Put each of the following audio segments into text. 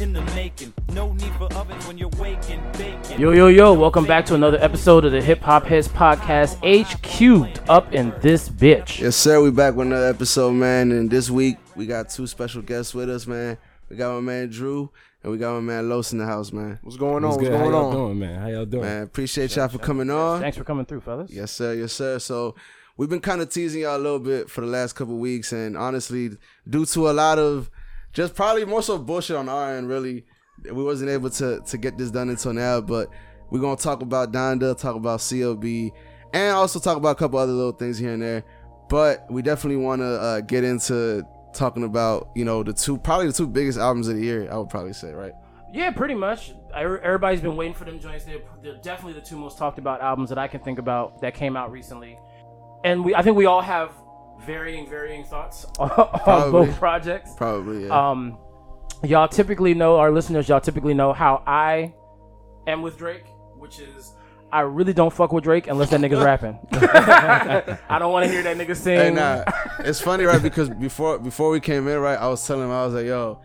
in the making. No need for ovens when you're waking, baking. Yo, yo, yo, welcome back to another episode of the Hip Hop Heads Podcast, H cubed up in this bitch. Yes, sir. We back with another episode, man. And this week we got two special guests with us, man. We got my man Drew and we got my man Los in the house, man. What's going on? What's What's good? How going y'all on? doing, man? How y'all doing? Man, appreciate y'all for coming on. Thanks for coming through, fellas. Yes, sir. Yes, sir. So we've been kind of teasing y'all a little bit for the last couple weeks, and honestly, due to a lot of just probably more so bullshit on our end, really, we wasn't able to to get this done until now. But we're gonna talk about Donda, talk about CLB, and also talk about a couple other little things here and there. But we definitely want to uh, get into talking about you know the two probably the two biggest albums of the year. I would probably say, right? Yeah, pretty much. Every- Everybody's been waiting for them joints. They're, they're definitely the two most talked about albums that I can think about that came out recently. And we, I think we all have varying, varying thoughts on both projects. Probably. Yeah. Um, y'all typically know, our listeners, y'all typically know how I am with Drake, which is I really don't fuck with Drake unless that nigga's rapping. I don't want to hear that nigga sing. Hey, nah, it's funny, right? Because before before we came in, right, I was telling him I was like, "Yo,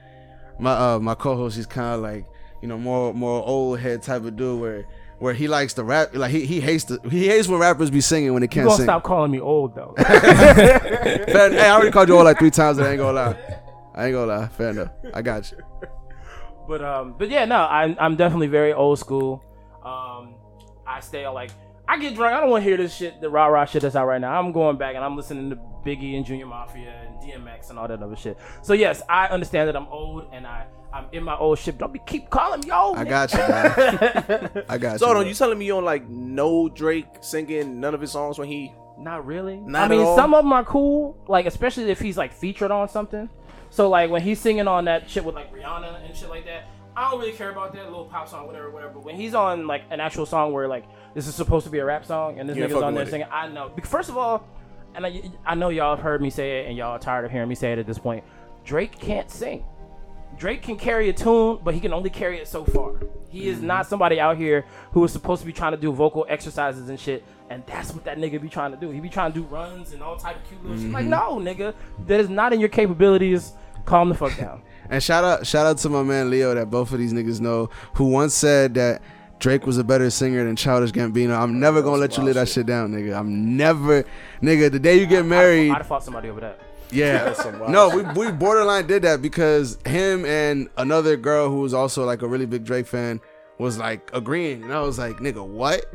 my uh my co-host, he's kind of like, you know, more more old head type of dude where where he likes to rap, like he he hates the he hates when rappers be singing when they You can't gonna sing. stop calling me old though. Fair, hey, I already called you old like three times. and I ain't gonna lie. I ain't gonna lie. Fair enough. I got you. But um, but yeah, no, I'm I'm definitely very old school. Um, I stay like I get drunk. I don't want to hear this shit, the rah rah shit that's out right now. I'm going back and I'm listening to Biggie and Junior Mafia and DMX and all that other shit. So yes, I understand that I'm old and I I'm in my old ship. Don't be keep calling me old. I nigga. got you. Man. I got So you. hold on, man. you telling me you don't like no Drake singing none of his songs when he Not really. Not I mean, at all? some of them are cool, like especially if he's like featured on something. So like when he's singing on that shit with like Rihanna and shit like that, I don't really care about that little pop song, whatever, whatever. But when he's on like an actual song where like this is supposed to be a rap song and this You ain't nigga's on there with it. singing, I know. First of all, and I, I know y'all have heard me say it, and y'all are tired of hearing me say it at this point. Drake can't sing. Drake can carry a tune, but he can only carry it so far. He is mm-hmm. not somebody out here who is supposed to be trying to do vocal exercises and shit, and that's what that nigga be trying to do. He be trying to do runs and all type of cute little shit. Like, mm-hmm. no, nigga, that is not in your capabilities. Calm the fuck down. And shout out shout out to my man Leo that both of these niggas know who once said that Drake was a better singer than Childish Gambino. I'm never gonna let you live that shit down, nigga. I'm never, nigga. The day you get married, I'd have fought somebody over that. Yeah. no, we, we borderline did that because him and another girl who was also like a really big Drake fan was like agreeing. And I was like, nigga, what?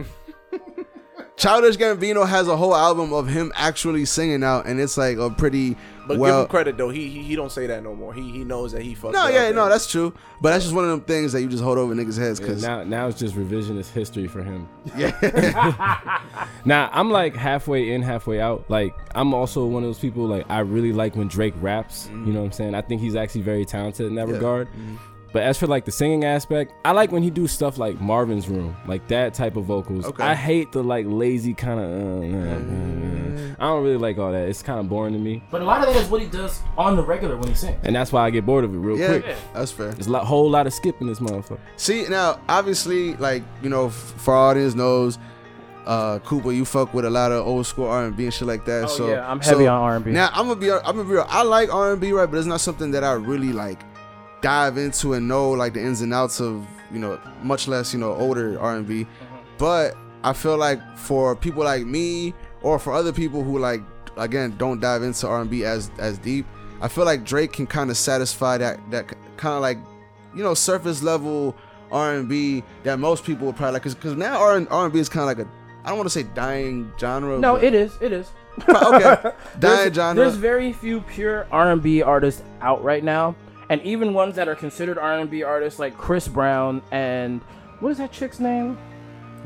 Childish Gambino has a whole album of him actually singing out, and it's like a pretty But give him credit though. He, he he don't say that no more. He he knows that he fucked no, up yeah, and- no, that's true. But that's just one of them things that you just hold over niggas' heads Yeah, because now, now it's just revisionist history for him. yeah, Now I'm like halfway in, halfway out. Like I'm also one of those people. Like I really like when Drake raps. You mm. know what I'm saying? I think he's actually very talented in that Yeah. regard. Mm-hmm. But as for like the singing aspect, I like when he do stuff like Marvin's Room, like that type of vocals. Okay. I hate the like lazy kind of. Uh, uh, uh, uh. I don't really like all that. It's kind of boring to me, But a lot of that is what he does on the regular when he sings. and that's why I get bored of it real yeah, quick. that's fair. There's a lot, whole lot of skipping this motherfucker. See now, obviously, like you know, f- for our audience knows, uh, Cooper, you fuck with a lot of old school R and B and shit like that. Oh, so yeah, I'm heavy so on R&B. Now I'm gonna be, I'm gonna be real. I like R and B, right, but it's not something that I really like dive into and know like the ins and outs of, you know, much less you know older R and B. Mm-hmm. But I feel like for people like me or for other people who like again don't dive into R and B as as deep, I feel like Drake can kind of satisfy that that kind of like you know surface level R and B that most people would probably like because now R and B is kind of like a I don't want to say dying genre. No, it is. It is. okay dying there's, genre. There's very few pure R&B artists out right now, and even ones that are considered R&B artists like Chris Brown and what is that chick's name?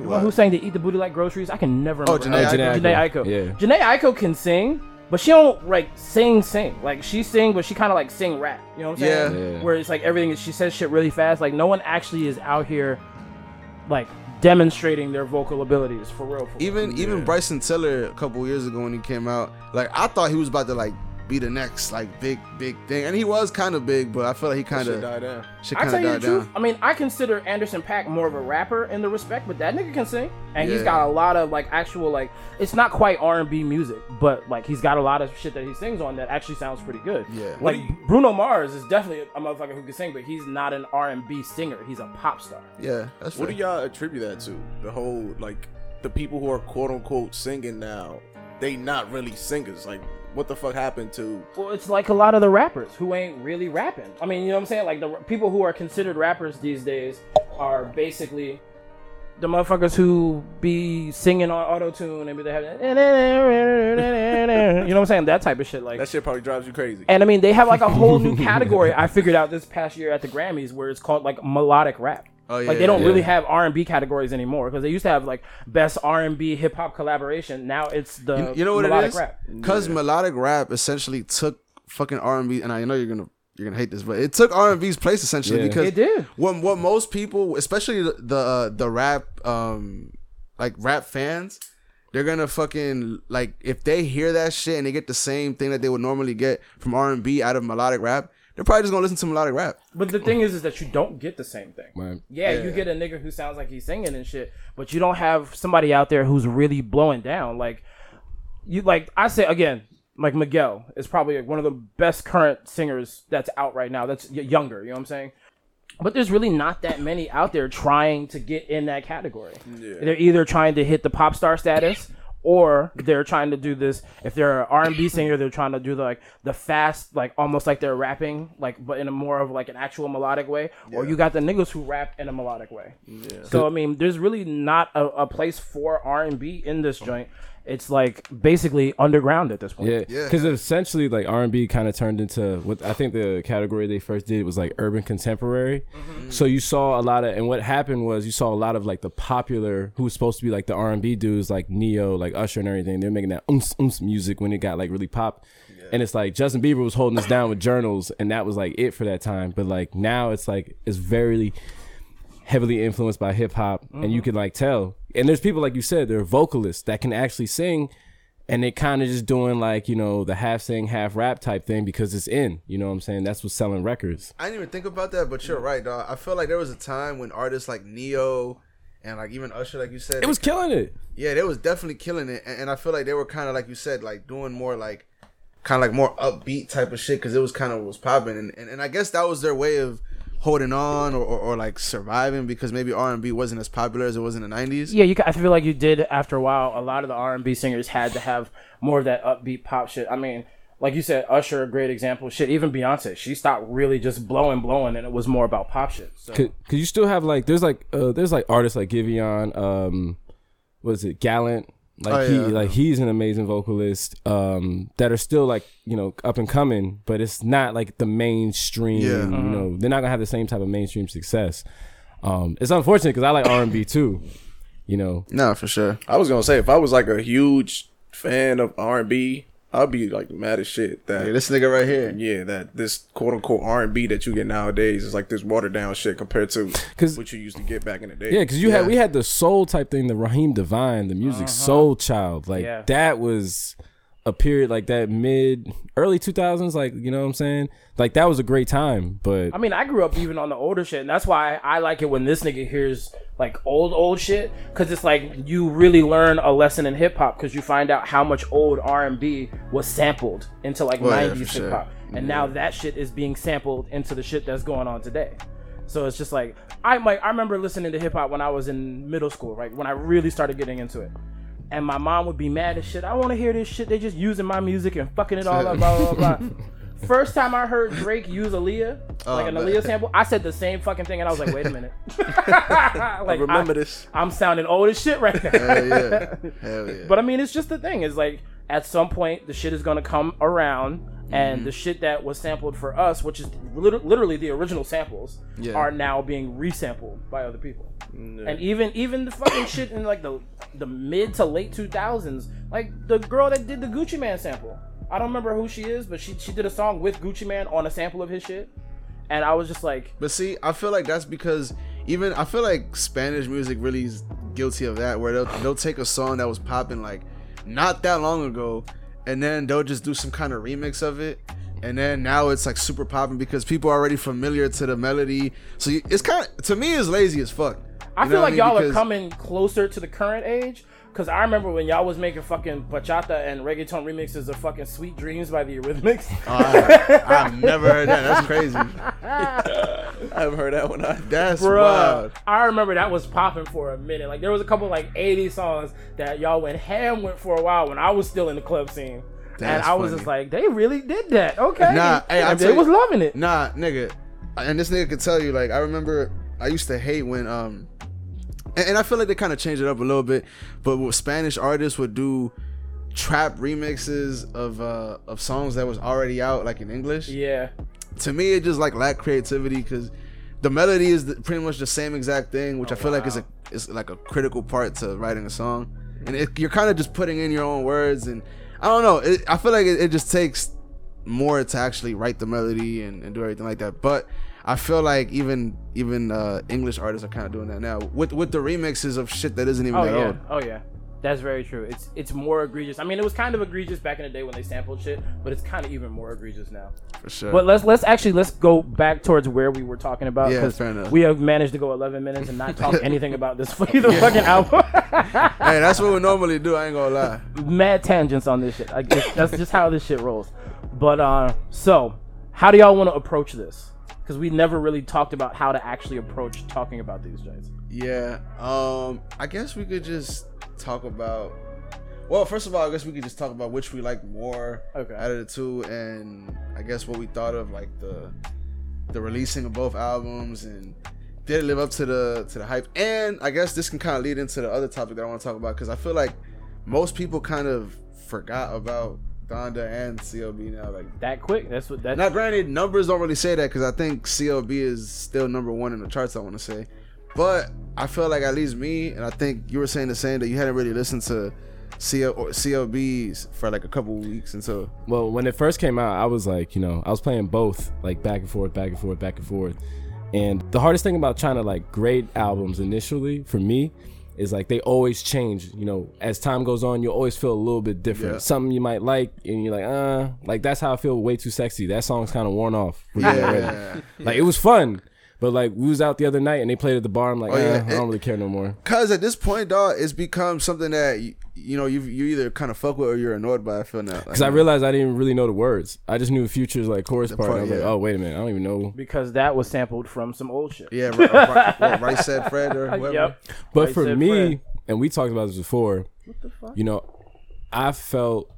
The one who sang to "Eat the Booty Like Groceries." I can never Oh, remember. Jhené oh, her name. Aiko. Jhené Aiko. Yeah. Jhené Aiko can sing, but she don't like sing sing. Like she sing, but she kind of like sing rap. You know what I'm saying? Yeah. Yeah. Where it's like everything is she says shit really fast. Like no one actually is out here like demonstrating their vocal abilities for real. For real. Even even Bryson Tiller a couple years ago when he came out, like I thought he was about to like be the next like big big thing, and he was kind of big, but I feel like he kind Shit of died down. shit I tell of you died the truth. I mean, I consider Anderson .Paak more of a rapper in the respect, but that nigga can sing, and he's got a lot of like actual like it's not quite R and B music, but like he's got a lot of shit that he sings on that actually sounds pretty good. Yeah. like Bruno Mars is definitely a motherfucker who can sing, but he's not an R and B singer. He's a pop star. Yeah, that's What fair. do y'all attribute that to? The whole like the people who are quote unquote singing now, they not really singers. Like, what the fuck happened to? Well, it's like a lot of the rappers who ain't really rapping. I mean, you know what I'm saying? Like the people who are considered rappers these days are basically the motherfuckers who be singing on auto tune and be they have, you know what I'm saying? That type of shit. Like, That shit probably drives you crazy. and I mean, they have like a whole new category I figured out this past year at the Grammys where it's called like melodic rap. Oh, yeah, like they don't yeah. really have R and B categories anymore because they used to have like best R and B hip hop collaboration. Now it's the You, you know what melodic it is? rap. Because melodic rap essentially took fucking R and B, and I know you're gonna you're gonna hate this, but it took R and B's place essentially Yeah. because It did. What what most people, especially the the, uh, the rap um like rap fans, they're gonna fucking like if they hear that shit and they get the same thing that they would normally get from R and B out of melodic rap, they're probably just gonna listen to melodic rap. But the thing is, is that you don't get the same thing. Right. Yeah, you get a nigga who sounds like he's singing and shit, but you don't have somebody out there who's really blowing down. Like you, like I say again, like Miguel is probably like one of the best current singers that's out right now. That's younger. You know what I'm saying? But there's really not that many out there trying to get in that category. They're either trying to hit the pop star status. Or they're trying to do this. If they're an R and B singer, they're trying to do the, like the fast, like almost like they're rapping, like but in a more of like an actual melodic way. Or you got the niggas who rap in a melodic way. So I mean, there's really not a, a place for R and B in this oh. joint. It's like basically underground at this point. Yeah, Yeah. because essentially like R and B kind of turned into what I think the category they first did was like urban contemporary. Mm-hmm. So you saw a lot of, and what happened was you saw a lot of like the popular who was supposed to be like the R and B dudes like Ne-Yo, like Usher and everything. They're making that umps umps music when it got like really pop. And it's like Justin Bieber was holding us down with journals, and that was like it for that time. But like now, it's like it's very heavily influenced by hip hop, and you mm-hmm. can like tell. And there's people like you said, they're vocalists that can actually sing, and they kind of just doing like you know the half sing, half rap type thing because it's in. You know what I'm saying? That's what's selling records. I didn't even think about that, but you're right, dog. I feel like there was a time when artists like Ne-Yo and like even Usher, like you said, It was killing it. Yeah, they was definitely killing it, and, and I feel like they were kind of like you said, like doing more like kind of like more upbeat type of shit because it was kind of was popping, and, and and I guess that was their way of holding on or, or, or like surviving because maybe R and B wasn't as popular as it was in the nineties. Yeah, you. I feel like you did after a while. A lot of the R and B singers had to have more of that upbeat pop shit. I mean, like you said, Usher, a great example. Shit, even Beyonce, she stopped really just blowing, blowing, and it was more about pop shit. So Cause, Cause you still have like there's like uh, there's like artists like Giveon, um, what is it, Gallant, like Oh, he yeah. like he's an amazing vocalist, um, that are still like you know up and coming, but it's not like the mainstream. Yeah. You know, they're not gonna have the same type of mainstream success. Um, it's unfortunate because I like R and B too. You know, No, for sure. I was gonna say if I was like a huge fan of R and B, I'd be like mad as shit that Hey, this nigga right here. yeah that this quote unquote R and B that you get nowadays is like this watered down shit compared to 'Cause- what you used to get back in the day. yeah, because you had we had the soul type thing, the Raheem DeVaughn, the Musiq uh-huh. Soul Child, like Yeah. that was a period like that mid early 2000s like you know what i'm saying like that was a great time but I mean, I grew up even on the older shit, and that's why I like it when this nigga hears like old old shit, because it's like you really learn a lesson in hip hop, because you find out how much old R and B was sampled into like Well, yeah, '90s for hip hop, and now that shit is being sampled into the shit that's going on today. So it's just like I like I remember listening to hip hop when I was in middle school, right? When I really started getting into it. And my mom would be mad as shit. I want to hear this shit. They just using my music and fucking it all up, blah blah blah. First time I heard Drake use Aaliyah, oh, like an man. Aaliyah sample, I said the same fucking thing, and I was like, wait a minute. like, remember I- this. I'm sounding old as shit right now. Hell yeah. Hell yeah. But I mean, it's just the thing. Is like at some point the shit is gonna come around, and mm-hmm. the shit that was sampled for us, which is literally the original samples, Yeah. are now being resampled by other people. And even even the fucking shit in like the the mid to late two thousands, like the girl that did the Gucci Mane sample, I don't remember who she is, but she she did a song with Gucci Mane on a sample of his shit, and I was just like, But see, I feel like that's because even I feel like Spanish music really is guilty of that, where they'll they'll take a song that was popping like not that long ago, and then they'll just do some kind of remix of it, and then now it's like super popping because people are already familiar to the melody. So it's kind of to me it's lazy as fuck. I feel like mean? y'all are coming closer to the current age. Cause I remember when y'all was making fucking bachata and reggaeton remixes of fucking "Sweet Dreams" by the Eurythmics. Oh, I, I've never heard that. That's crazy. I haven't heard that one. either. That's Bruh, wild. I remember that was popping for a minute. Like there was a couple like 80 songs that y'all went ham with for a while when I was still in the club scene. That's and That's I was just like, they really did that. Okay. Nah, hey, I And tell they you- was loving it. Nah, nigga. And this nigga could tell you, like, I remember I used to hate when um and, and I feel like they kind of changed it up a little bit, but what Spanish artists would do trap remixes of uh of songs that was already out like in English. Yeah. To me it just like lacked creativity cuz the melody is the, pretty much the same exact thing, which I feel like is a is like a critical part to writing a song. And it, you're kind of just putting in your own words and I don't know, it, I feel like it, it just takes more to actually write the melody and, and do everything like that. But I feel like even even uh, English artists are kind of doing that now with with the remixes of shit that isn't even Oh yeah. old. Oh yeah. That's very true. It's it's more egregious. I mean, it was kind of egregious back in the day when they sampled shit, but it's kind of even more egregious now. For sure. But let's let's actually let's go back towards where we were talking about Yeah, because fair enough. we have managed to go 11 minutes and not talk anything about this the fucking album. hey, that's what we normally do. I ain't gonna lie. Mad tangents on this shit. Like that's just how this shit rolls. But uh, so how do y'all want to approach this? Because we never really talked about how to actually approach talking about these joints. Yeah. Um. I guess we could just talk about. Well, first of all, I guess we could just talk about which we like more Okay. out of the two, and I guess what we thought of like the the releasing of both albums and did it live up to the to the hype. And I guess this can kind of lead into the other topic that I want to talk about because I feel like most people kind of forgot about Donda and CLB now. Like, That quick? That's what that. now granted, numbers don't really say that because I think CLB is still number one in the charts. I want to say, but I feel like at least me and I think you were saying the same that you hadn't really listened to CL or CLBs for like a couple weeks until Well, when it first came out, I was like, you know, I was playing both, like back and forth, back and forth, back and forth. And the hardest thing about trying to like grade albums initially for me is like they always change. You know, as time goes on, you always feel a little bit different. Yeah. Something you might like, and you're like, uh, like that's how I feel. Way too sexy. That song's kind of worn off. yeah. Like it was fun, but like we was out the other night and they played at the bar. I'm like, Oh, yeah. eh, I don't really care no more. Cause at this point, dog, it's become something that you, you know you you either kind of fuck with or you're annoyed by. I feel now. Because I realized I didn't really know the words. I just knew Future's like chorus part. part, and I was like, oh wait a minute, I don't even know. because that was sampled from some old shit. yeah, right, right, what, right said Fred or whoever. Yep. But Right for me, Fred. and we talked about this before, What the fuck? you know, I felt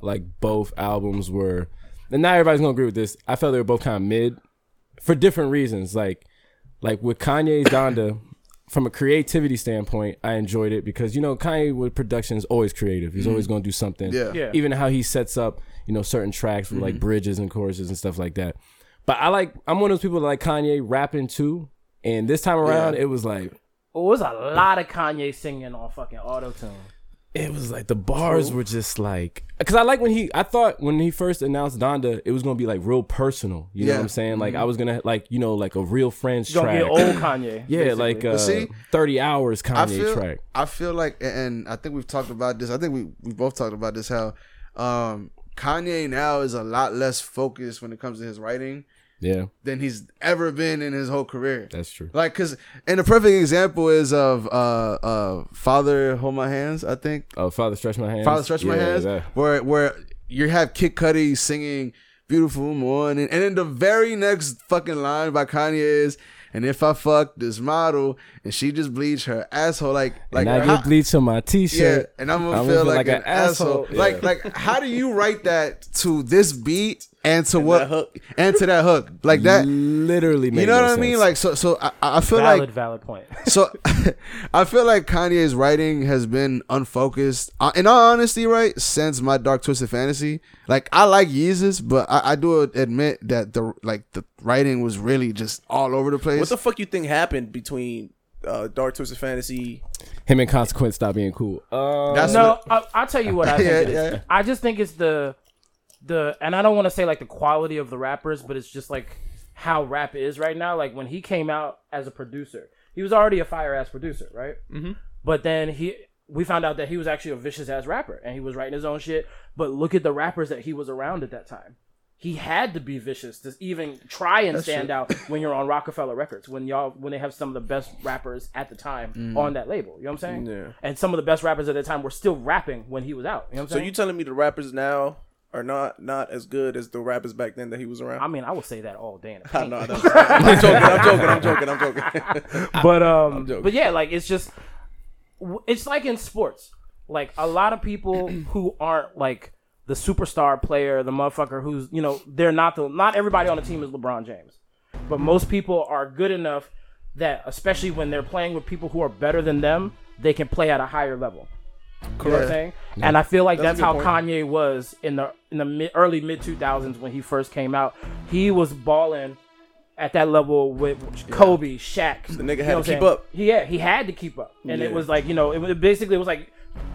like both albums were, and not everybody's gonna agree with this. I felt they were both kind of mid for different reasons. Like, like with Kanye's Donda, from a creativity standpoint, I enjoyed it because you know Kanye with production is always creative. He's always mm-hmm. gonna do something. Yeah. Yeah. Even how he sets up, you know, certain tracks with like mm-hmm. bridges and choruses and stuff like that. But I like, I'm one of those people that like Kanye rapping too. And this time around, Yeah. it was like, Oh, it was a lot of Kanye singing on fucking auto tune. It was like the bars were just like because I like when he I thought when he first announced Donda it was gonna be like real personal you know Yeah. what I'm saying like I was gonna like you know like a real friends Gonna track get old Kanye. yeah basically. like uh, see, 30 hours Kanye I feel track I feel like, and I think we've talked about this. I think we we both talked about this. How um, Kanye now is a lot less focused when it comes to his writing yeah than he's ever been in his whole career. that's true Like, cause, and the perfect example is of uh uh Father Hold My Hands. I think oh Father Stretch My Hands Father Stretch My Hands, that- where where you have Kid Cudi singing "Beautiful Morning," and then the very next fucking line by Kanye is. And if I fuck this model and she just bleach her asshole, like like and I get bleach on my t-shirt and I'm gonna I'm feel gonna like, an, asshole. Yeah. Like like how do you write that to this beat and to what that hook. and to that hook like that? literally made You know no what I mean? Like so so I, I feel valid, like valid point. so I feel like Kanye's writing has been unfocused. Uh, in all honesty, right, since my Dark Twisted Fantasy, like I like Yeezus, but I, I do admit that the like the writing was really just all over the place. What the fuck you think happened between uh, Dark Twisted Fantasy? him and Consequence stop being cool uh, That's No, what- I, I'll tell you what I think Yeah, it is. yeah. I just think it's the the and I don't want to say like the quality of the rappers, but it's just like how rap is right now. Like when he came out as a producer, he was already a fire ass producer, right? Mm-hmm. But then he we found out that he was actually a vicious ass rapper and he was writing his own shit. But look at the rappers that he was around at that time. He had to be vicious to even try and stand out when you're on Roc-A-Fella Records when y'all when they have some of the best rappers at the time on that label. You know what I'm saying? Yeah. And some of the best rappers at the time were still rapping when he was out. You know what I'm So you telling me the rappers now are not not as good as the rappers back then that he was around? I mean, I would say that all day. In a I know, I know. I'm joking. I'm joking. I'm joking. I'm joking. but um, joking. but yeah, like it's just, it's like in sports. Like a lot of people who aren't like the superstar player, the motherfucker who's you know they're not the not everybody on the team is LeBron James, but most people are good enough that especially when they're playing with people who are better than them, they can play at a higher level. You know what I'm saying? And I feel like That's that's, how point. Kanye was in the in the mid, early mid 2000s when he first came out. He was balling at that level with Kobe, Shaq. The nigga You had know to keep up. He, yeah, he had to keep up, and it was like you know, it was basically it was like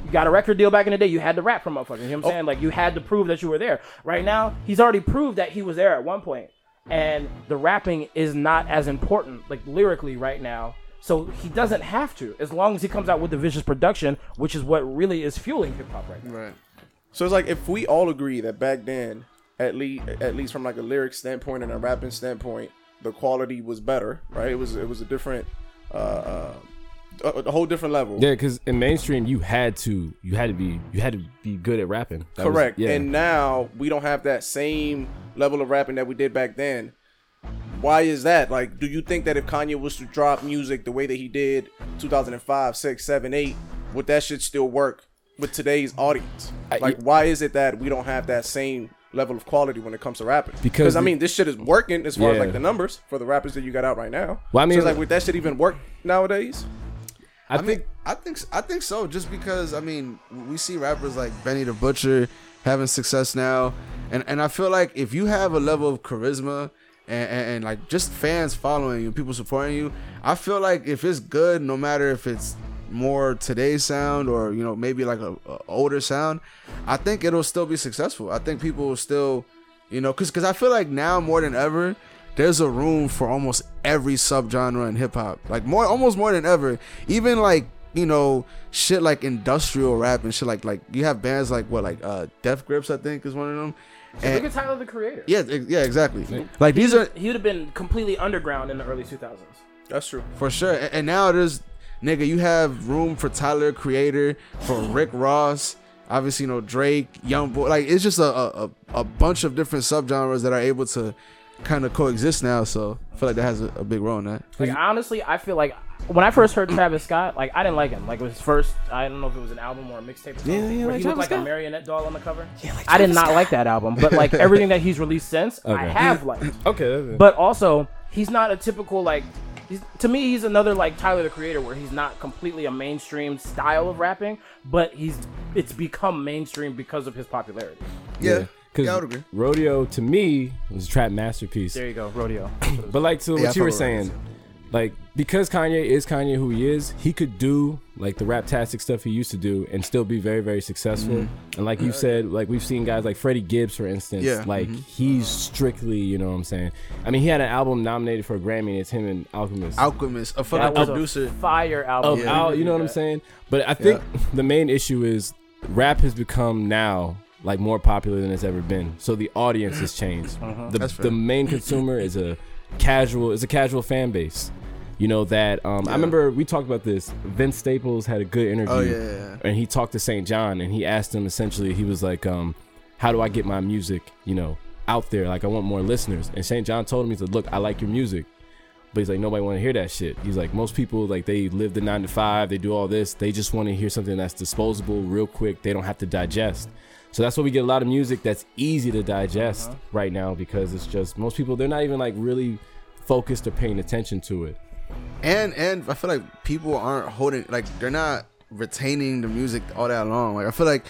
you got a record deal back in the day. You had to rap for motherfuckers. You know what Oh. I'm saying? Like you had to prove that you were there. Right now, he's already proved that he was there at one point, and the rapping is not as important like lyrically right now. So he doesn't have to, as long as he comes out with the vicious production, which is what really is fueling hip hop right now. Right. So it's like if we all agree that back then, at least at least from like a lyric standpoint and a rapping standpoint, the quality was better, right? It was it was a different, uh, uh a, a whole different level. Yeah, because in mainstream you had to you had to be you had to be good at rapping. That was- Correct. yeah. And now we don't have that same level of rapping that we did back then. Why is that? Like, do you think that if Kanye was to drop music the way that he did 2005, 6, 7, 8, would that shit still work with today's audience? I- Like, why is it that we don't have that same level of quality when it comes to rapping? Because I mean, this shit is working as far as like the numbers for the rappers that you got out right now. Well, I mean, so it's like, would that shit even work nowadays? I, I think mean, I think I think so. Just because I mean, we see rappers like Benny the Butcher having success now, and and I feel like if you have a level of charisma and, and, and like just fans following you, people supporting you, I feel like if it's good, no matter if it's more today's sound or you know maybe like a, a older sound, I think it'll still be successful. I think people will still, you know, because because I feel like now more than ever there's a room for almost every subgenre in hip hop. Like more, almost more than ever. Even like you know shit like industrial rap and shit like like you have bands like what like uh Death Grips I think is one of them. Look at Tyler the Creator. yeah, yeah, exactly. Like these are He would have been completely underground in the early 2000s. That's true. for sure. And, and now there's nigga, you have room for Tyler Creator, for Rick Ross. Obviously, you know Drake, Young Boy. Like it's just a a, a a bunch of different subgenres that are able to kind of coexist now. So I feel like that has a, a big role in that. Like honestly, I feel like when I first heard Travis Scott, like I didn't like him. Like it was his first. I don't know if it was an album or a mixtape. Yeah, yeah, where like he looked Travis like a marionette doll on the cover. Yeah, like I did not like that album, but like everything that he's released since, I have liked. okay. But also, he's not a typical like. He's, to me, he's another like Tyler the Creator, where he's not completely a mainstream style of rapping, but he's it's become mainstream because of his popularity. Yeah, because yeah, I would agree. rodeo to me was a trap masterpiece. There you go, rodeo. But like to Yeah, I what you were fuck Rodeo, saying, like because Kanye is Kanye who he is, he could do like the rap-tastic stuff he used to do and still be very very successful. Mm-hmm. And like you said, like we've seen guys like Freddie Gibbs for instance, Yeah, like mhm. he's strictly, you know what I'm saying. I mean, he had an album nominated for a Grammy. and It's him and Alchemist. Alchemist, a That fucking was producer. a fire album. of Yeah. Al, you know what I'm saying? But I think the main issue is rap has become now like more popular than it's ever been. So the audience has changed. The, That's fair. the main consumer is a casual is a casual fan base. You know that um, I remember we talked about this. Vince Staples had a good interview, Oh yeah, yeah, yeah. and he talked to St. John, and he asked him essentially, he was like, um, "How do I get my music, you know, out there? Like I want more listeners." And St. John told him, he said, "Look, I like your music." But he's like, nobody want to hear that shit. He's like, most people like they live the nine to five, they do all this. They just want to hear something that's disposable, real quick. They don't have to digest. So that's why we get a lot of music that's easy to digest uh-huh. right now because it's just most people they're not even like really focused or paying attention to it. and and I feel like people aren't holding like they're not retaining the music all that long. Like I feel like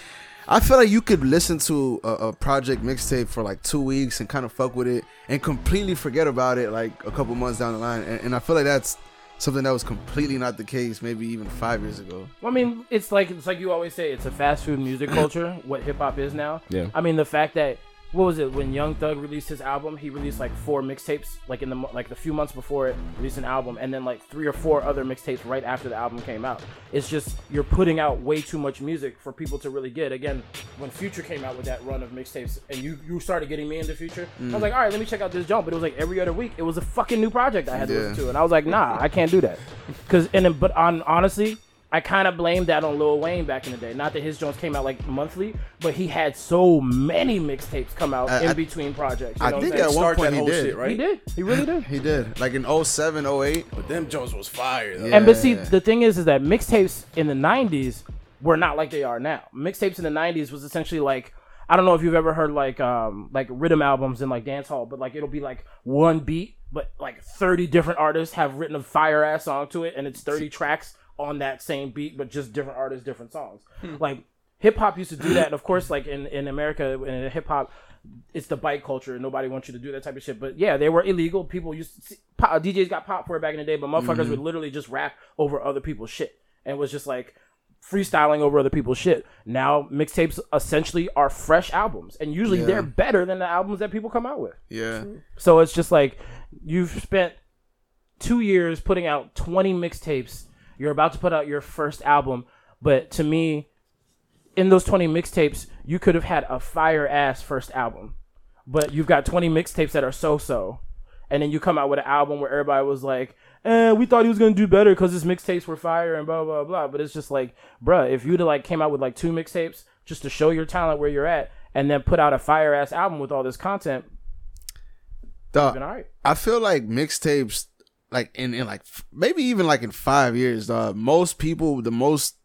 I feel like you could listen to a, a project mixtape for like two weeks and kind of fuck with it and completely forget about it like a couple months down the line. And, and I feel like that's something that was completely not the case maybe even five years ago. Well, I mean, it's like it's like you always say, it's a fast food music culture. what hip hop is now. Yeah. I mean, the fact that what was it when Young Thug released his album? He released like four mixtapes, like in the like the few months before it, released an album, and then like three or four other mixtapes right after the album came out. It's just you're putting out way too much music for people to really get. Again, when Future came out with that run of mixtapes, and you you started getting me into Future, I Mm. was like, all right, let me check out this jump. But it was like every other week, it was a fucking new project I had to Yeah. listen to, and I was like, nah, I can't do that. Cause and then, but on honestly. I kind of blame that on Lil Wayne back in the day. Not that his Jones came out like monthly, but he had so many mixtapes come out I- in I- between projects. You I know think what I'm at saying? one Start point that he did. shit, right? He did. He really did. He did. Like in 07, 08. But them Jones was fire though. Yeah. And but see, the thing is, is that mixtapes in the '90s were not like they are now. Mixtapes in the '90s was essentially like I don't know if you've ever heard like um like rhythm albums in like dance hall, but like it'll be like one beat, but like 30 different artists have written a fire ass song to it, and it's 30 tracks on that same beat, but just different artists, different songs. Hmm. Like hip hop used to do that, and of course, like in in America, in hip hop. It's the bike culture, and nobody wants you to do that type of shit. But yeah, they were illegal. People used to see, pop, DJs got popped for it back in the day, but motherfuckers mm-hmm. would literally just rap over other people's shit, and was just like freestyling over other people's shit. Now mixtapes essentially are fresh albums, and usually Yeah. they're better than the albums that people come out with. Yeah. So it's just like you've spent two years putting out 20 mixtapes. You're about to put out your first album, but to me, in those 20 mixtapes, you could have had a fire ass first album, but you've got 20 mixtapes that are so so, and then you come out with an album where everybody was like, "Eh, we thought he was gonna do better because his mixtapes were fire and blah blah blah." But it's just like, bruh, if you'd have like came out with like two mixtapes just to show your talent where you're at, and then put out a fire ass album with all this content, Dog, been alright. I feel like mixtapes, like in, in like maybe even like in five years, dog. Most people, the most,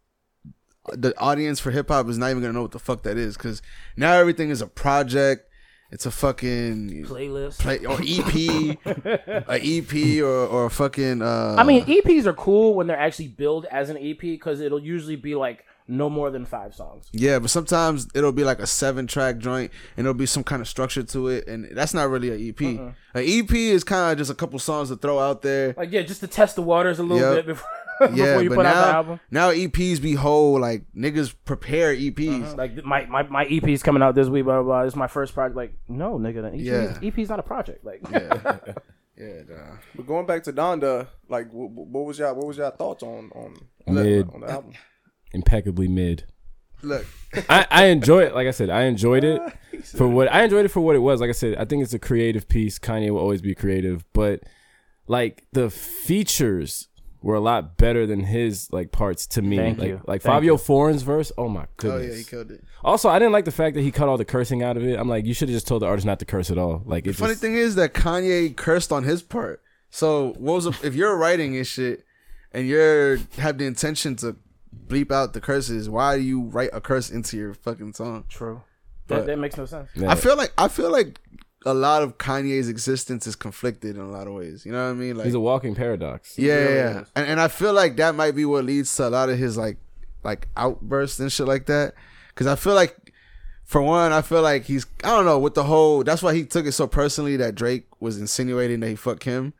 the audience for hip hop is not even gonna know what the fuck that is because now everything is a project. It's a fucking Playlist. play or EP, a EP or or a fucking. Uh, I mean, EPs are cool when they're actually billed as an EP because it'll usually be like no more than five songs. Yeah, but sometimes it'll be like a seven track joint and there'll be some kind of structure to it, and that's not really an EP. An EP is kind of just a couple songs to throw out there. Like yeah, just to test the waters a little Yep. bit before, Yeah, you but put out the now, album. now EPs be whole like niggas prepare EPs. Mm-hmm. Like my, my my EP's coming out this week, blah blah. blah. It's my first project. Like no, nigga, the EP, Yeah. EP's not a project. Like Yeah, dawg. But going back to Donda, like, what, what was y'all what was y'all thoughts on on Mid. on the album? Impeccably mid. look, I, I enjoy it. Like I said, I enjoyed it for what I enjoyed it for what it was. Like I said, I think it's a creative piece. Kanye will always be creative, but like the features were a lot better than his like parts to me. Thank like you. like Thank Fivio Foreign's verse. Oh my goodness. oh yeah, he killed it. Also, I didn't like the fact that he cut all the cursing out of it. I'm like, you should have just told the artist not to curse at all. Like, The it funny just, thing is that Kanye cursed on his part. So what was if you're writing and shit, and you're have the intention to bleep out the curses? Why do you write a curse into your fucking song? true. That, that makes no sense. Yeah. I feel like I feel like a lot of Kanye's existence is conflicted in a lot of ways. You know what I mean? Like he's a walking paradox. yeah, really yeah, and and I feel like that might be what leads to a lot of his like like outbursts and shit like that. Because I feel like, for one, I feel like he's I don't know with the whole. That's why he took it so personally that Drake was insinuating that he fucked Kim.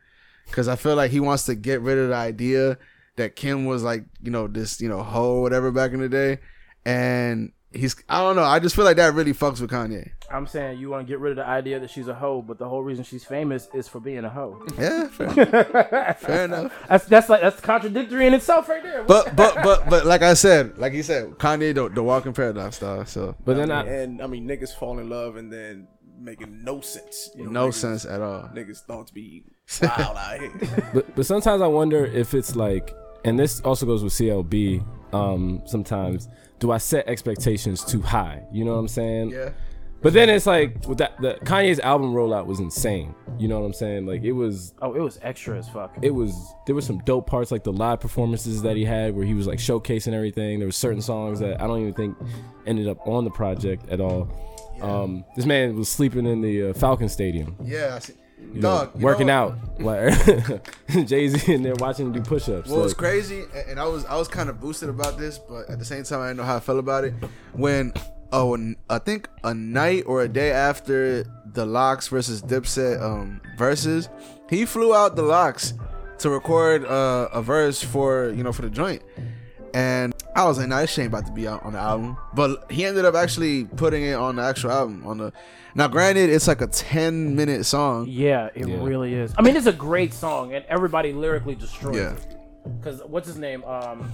Because I feel like he wants to get rid of the idea that Kim was like you know this you know hoe whatever back in the day, and he's I don't know. I just feel like that really fucks with Kanye. I'm saying you want to get rid of the idea that she's a hoe, but the whole reason she's famous is for being a hoe. Yeah, fair, fair enough. That's that's like that's contradictory in itself, right there. But but but but like I said, like you said, Kanye the, the walking paradox star. So But then I, and I mean, niggas fall in love and then making no sense. You know, no niggas, sense at all. Niggas thought to be wild out here. but, but sometimes I wonder if it's like, and this also goes with CLB. Um, sometimes do I set expectations too high? You know what I'm saying? Yeah. But then it's like with that, the Kanye's album rollout was insane. You know what I'm saying? Like it was, oh, it was extra as fuck. it was. There were some dope parts like the live performances that he had, where he was like showcasing everything. There were certain songs that I don't even think ended up on the project at all. Um, this man was sleeping in the uh, Falcon Stadium. Yeah. I see. You know, Dog, you working know, out. Like Jay Z in there watching him do push-ups. What was like- crazy, and- I was I was kind of boosted about this, but at the same time I didn't know how I felt about it. When oh, I think a night or a day after the LOX versus Dipset um verses, he flew out the LOX to record uh, a verse for you know for the joint, and I was like, nah, this shit ain't about to be out on the album. But he ended up actually putting it on the actual album. On the now, granted, it's like a ten minute song. Yeah, it Yeah. really is. I mean, it's a great song, and everybody lyrically destroys Yeah. it. Because what's his name? Um,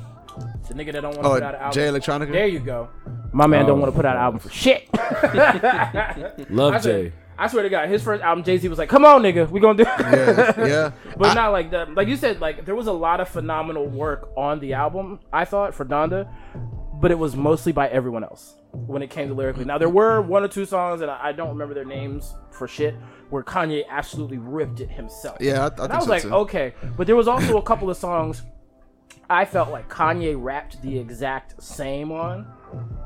the nigga that don't want to Oh, put out an album. Jay Electronica. There you go. My man don't Oh. want to put out an album for shit. Love I, Jay. I swear to God, his first album, Jay Z was like, "Come on, nigga, we gonna do." yeah, yeah. but I- not like that. Like you said, like there was a lot of phenomenal work on the album. I thought for Donda, but it was mostly by everyone else when it came to lyrically. Now there were one or two songs, and I, don't remember their names for shit, where Kanye absolutely ripped it himself. Yeah, I, I I was so like, too. okay, but there was also a couple of songs I felt like Kanye rapped the exact same on.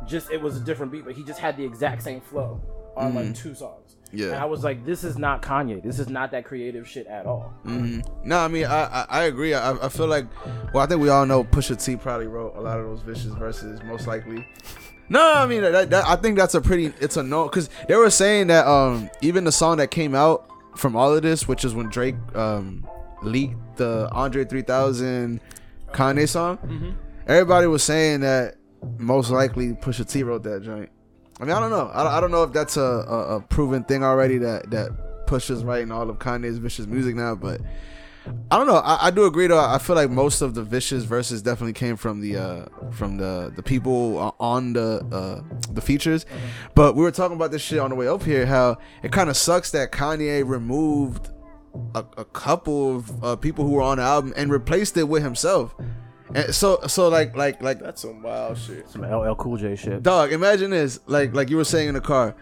Just it was a different beat, but he just had the exact same flow on like mm-hmm. two songs. Yeah. and I was like, this is not Kanye. This is not that creative shit at all. No, I mean, I I, I agree. I, I feel like, well, I think we all know Pusha T probably wrote a lot of those vicious verses, most likely. No, I mean, that, that, I think that's a pretty, it's a no, because they were saying that um even the song that came out from all of this, which is when Drake um leaked the Andre 3000 Kanye song, everybody was saying that most likely Pusha T wrote that joint. I mean, I don't know. I, I don't know if that's a, a, a proven thing already that that Pusha's writing all of Kanye's vicious music now, but I don't know. I, I do agree though. I feel like most of the vicious verses definitely came from the uh from the the people on the uh the features. But we were talking about this shit on the way up here. How it kind of sucks that Kanye removed a, a couple of uh, people who were on the album and replaced it with himself. And so so like like like That's some wild shit. Some LL Cool J shit. Dog, imagine this. Like like you were saying in the car.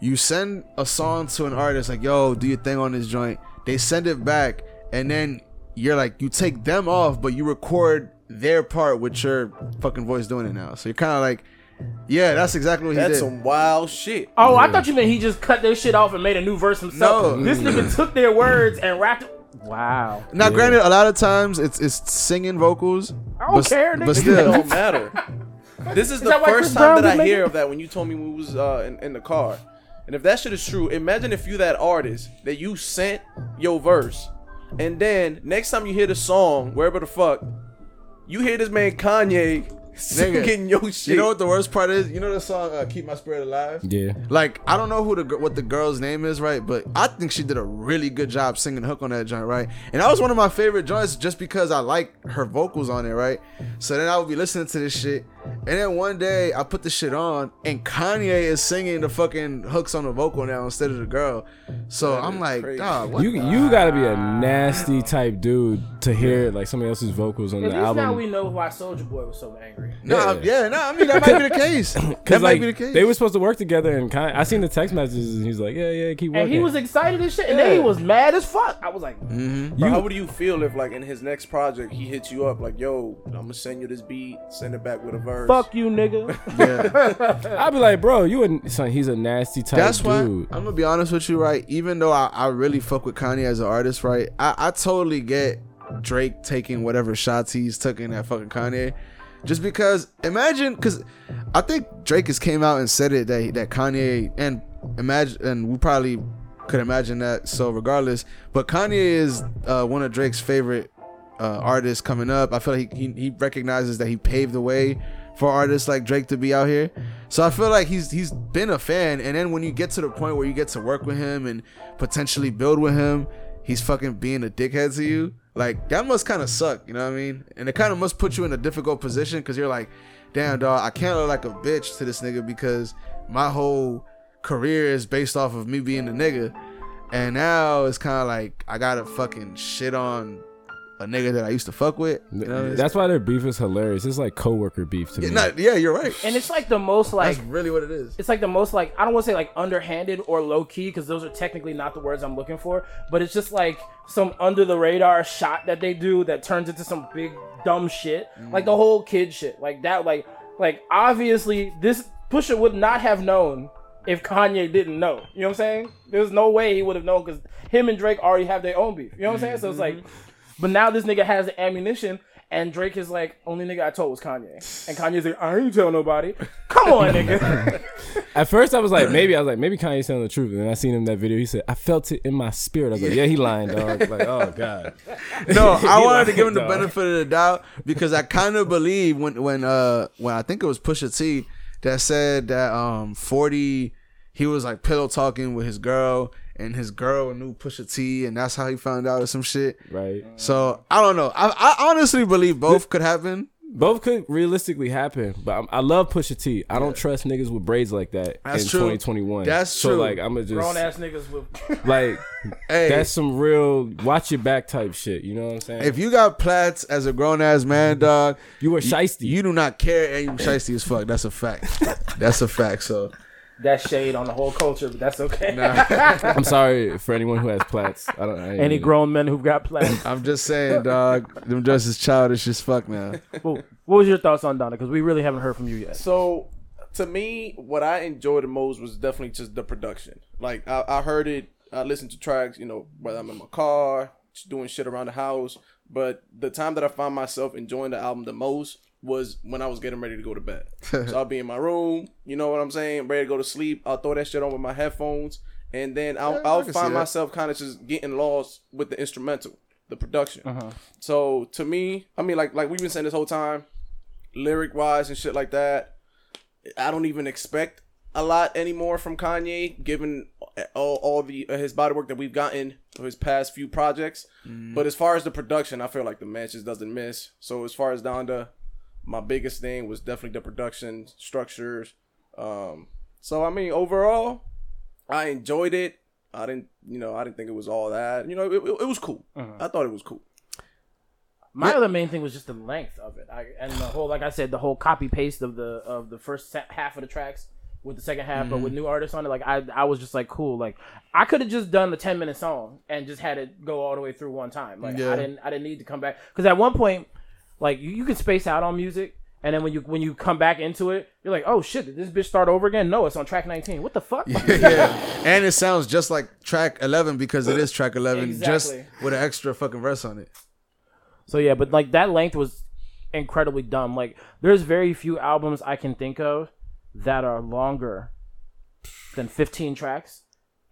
You send a song to an artist like, yo, do your thing on this joint. They send it back, and then you're like, you take them off, but you record their part with your fucking voice doing it now. So you're kind of like, yeah, that's exactly what he did. That's some wild shit. Oh, I thought you meant he just cut their shit off and made a new verse himself. No. This nigga took their words and rapped. Wow. now, granted, a lot of times it's it's singing vocals. I don't but, care, but nigga. It still, don't matter. This is the first time Brown that I making- hear of that when you told me we was uh, in, in the car. And if that shit is true, imagine if you that artist that you sent your verse, and then next time you hear the song, wherever the fuck, you hear this man Kanye singing your shit. you know what the worst part is? You know the song uh, "Keep My Spirit Alive." Yeah. Like I don't know who the what the girl's name is, right? But I think she did a really good job singing hook on that joint, right? And that was one of my favorite joints just because I like her vocals on it, right? So then I would be listening to this shit, and then one day I put the shit on, and Kanye is singing the fucking hooks on the vocal now instead of the girl. So I'm like, crazy. dog, what? You you gotta be a nasty type dude to hear like somebody else's vocals on At the least now we know why Soulja Boy was so angry. nah, yeah. yeah, nah. I mean that might be the case. That Cause might be the case. they were supposed to work together, and kind I seen the text messages, and he's like, "Yeah, yeah, keep working." And he was excited as shit, and then he was mad as fuck. I was like, mm-hmm. Bro, how would you feel if, like, in his next project, he hits you up like, "Yo, I'm gonna send you this beat, send it back with a verse." "Fuck you, nigga." yeah. I'd be like, "Bro, you a son? He's a nasty type That's why dude." I'm gonna be honest with you, right? Even though I, I really fuck with Kanye as an artist, right? I, I totally get Drake taking whatever shots he's taking at fucking Kanye. Just because imagine because I think Drake has came out and said it that that Kanye and imagine and we probably could imagine that so regardless. But Kanye is uh, one of Drake's favorite uh, artists coming up. I feel like he, he he recognizes that he paved the way for artists like Drake to be out here. So I feel like he's he's been a fan, and then when you get to the point where you get to work with him and potentially build with him, he's fucking being a dickhead to you. Like that must kind of suck, you know what I mean? And it kind of must put you in a difficult position because you're like, damn dog, I can't look like a bitch to this nigga because my whole career is based off of me being a nigga. And now it's kind of like I gotta fucking shit on a nigga that I used to fuck with. You That's why their beef is hilarious. It's like coworker beef to me. yeah, not- yeah, you're right. and it's like the most like That's really what it is. it's like the most like I don't want to say like underhanded or low key because those are technically not the words I'm looking for, but it's just like some under the radar shot that they do that turns into some big dumb shit, mm. like the whole kid shit, like that, like like obviously this Pusha would not have known if Kanye didn't know. You know what I'm saying? There's no way he would have known because him and Drake already have their own beef. You know what I'm saying? So it's like, mm-hmm. But now this nigga has the ammunition. And Drake is like, only nigga I told was Kanye. And Kanye's like, I ain't tell nobody. Come on, nigga. At first, I was like, maybe I was like, maybe Kanye's telling the truth. And then I seen him in that video. He said, I felt it in my spirit. I was like, yeah, he lying, dog. Like, oh god. No, I He wanted to give him the dog. benefit of the doubt because I kind of believe when when uh when I think it was Pusha T that said that um 40 he was like pillow talking with his girl and his girl knew Pusha T and that's how he found out or some shit. Right. So I don't know. I, I honestly believe both could happen. Both could realistically happen, but I'm, I love Pusha T. I don't trust niggas with braids like that That's in true. 2021. That's so true. like I'm gonna Grown just ass niggas with. like Hey, that's some real watch your back type shit. You know what I'm saying? if you got plats as a grown ass man, mm-hmm. dog, you were you, shiesty. you do not care and you shiesty as fuck. That's a fact. That's a fact. So That shade on the whole culture, but that's okay. I'm sorry for anyone who has plats. I don't. I ain't- Any grown men who've got plans. I'm just saying, dog, them just is childish as fuck now. what was your thoughts on Donda? Because we really haven't heard from you yet. So to me, what I enjoyed the most was definitely just the production. Like I, I heard it, I listened to tracks, you know, whether I'm in my car, just doing shit around the house. But the time that I found myself enjoying the album the most was when I was getting ready to go to bed. so I'll be in my room, you know what I'm saying, ready to go to sleep. I'll throw that shit on with my headphones, and then I'll, Yeah, I I'll find myself kind of just getting lost with the instrumental, the production. So to me, I mean, like like we've been saying this whole time, lyric wise and shit like that. I don't even expect a lot anymore from Kanye, given all, all the uh, his body work that we've gotten for his past few projects. But as far as the production, I feel like the man just doesn't miss. So as far as Donda, my biggest thing was definitely the production structures. Um, so I mean, overall, I enjoyed it. I didn't, you know, I didn't think it was all that. You know, it, it, it was cool. I thought it was cool. My other main thing was just the length of it, I, and the whole, like I said, the whole copy paste of the of the first half of the tracks with the second half, but with new artists on it. Like I, I was just like, cool. Like I could have just done the ten minute song and just had it go all the way through one time. Like Yeah. I didn't, I didn't need to come back because at one point, like you, you can space out on music. And then when you when you come back into it, you're like, oh shit, did this bitch start over again? No, it's on track 19. What the fuck? yeah, and it sounds just like track 11 because it is track 11, Exactly. just with an extra fucking verse on it. So yeah, but like that length was incredibly dumb. Like there's very few albums I can think of that are longer than 15 tracks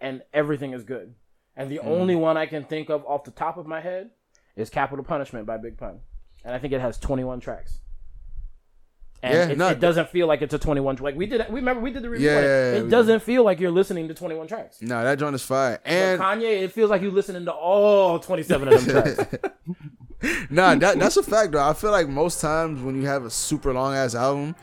and everything is good. And the mm-hmm. only one I can think of off the top of my head is Capital Punishment by Big Pun. And I think it has 21 tracks. And Yeah, it, no, it doesn't feel like it's a 21 like we did we remember we did the review Yeah, it. yeah, yeah, it doesn't feel like you're listening to 21 tracks. No, that joint is fire. But And Kanye it feels like you're listening to all 27 of them tracks. nah, that, that's a fact, though. I feel like most times when you have a super long ass album,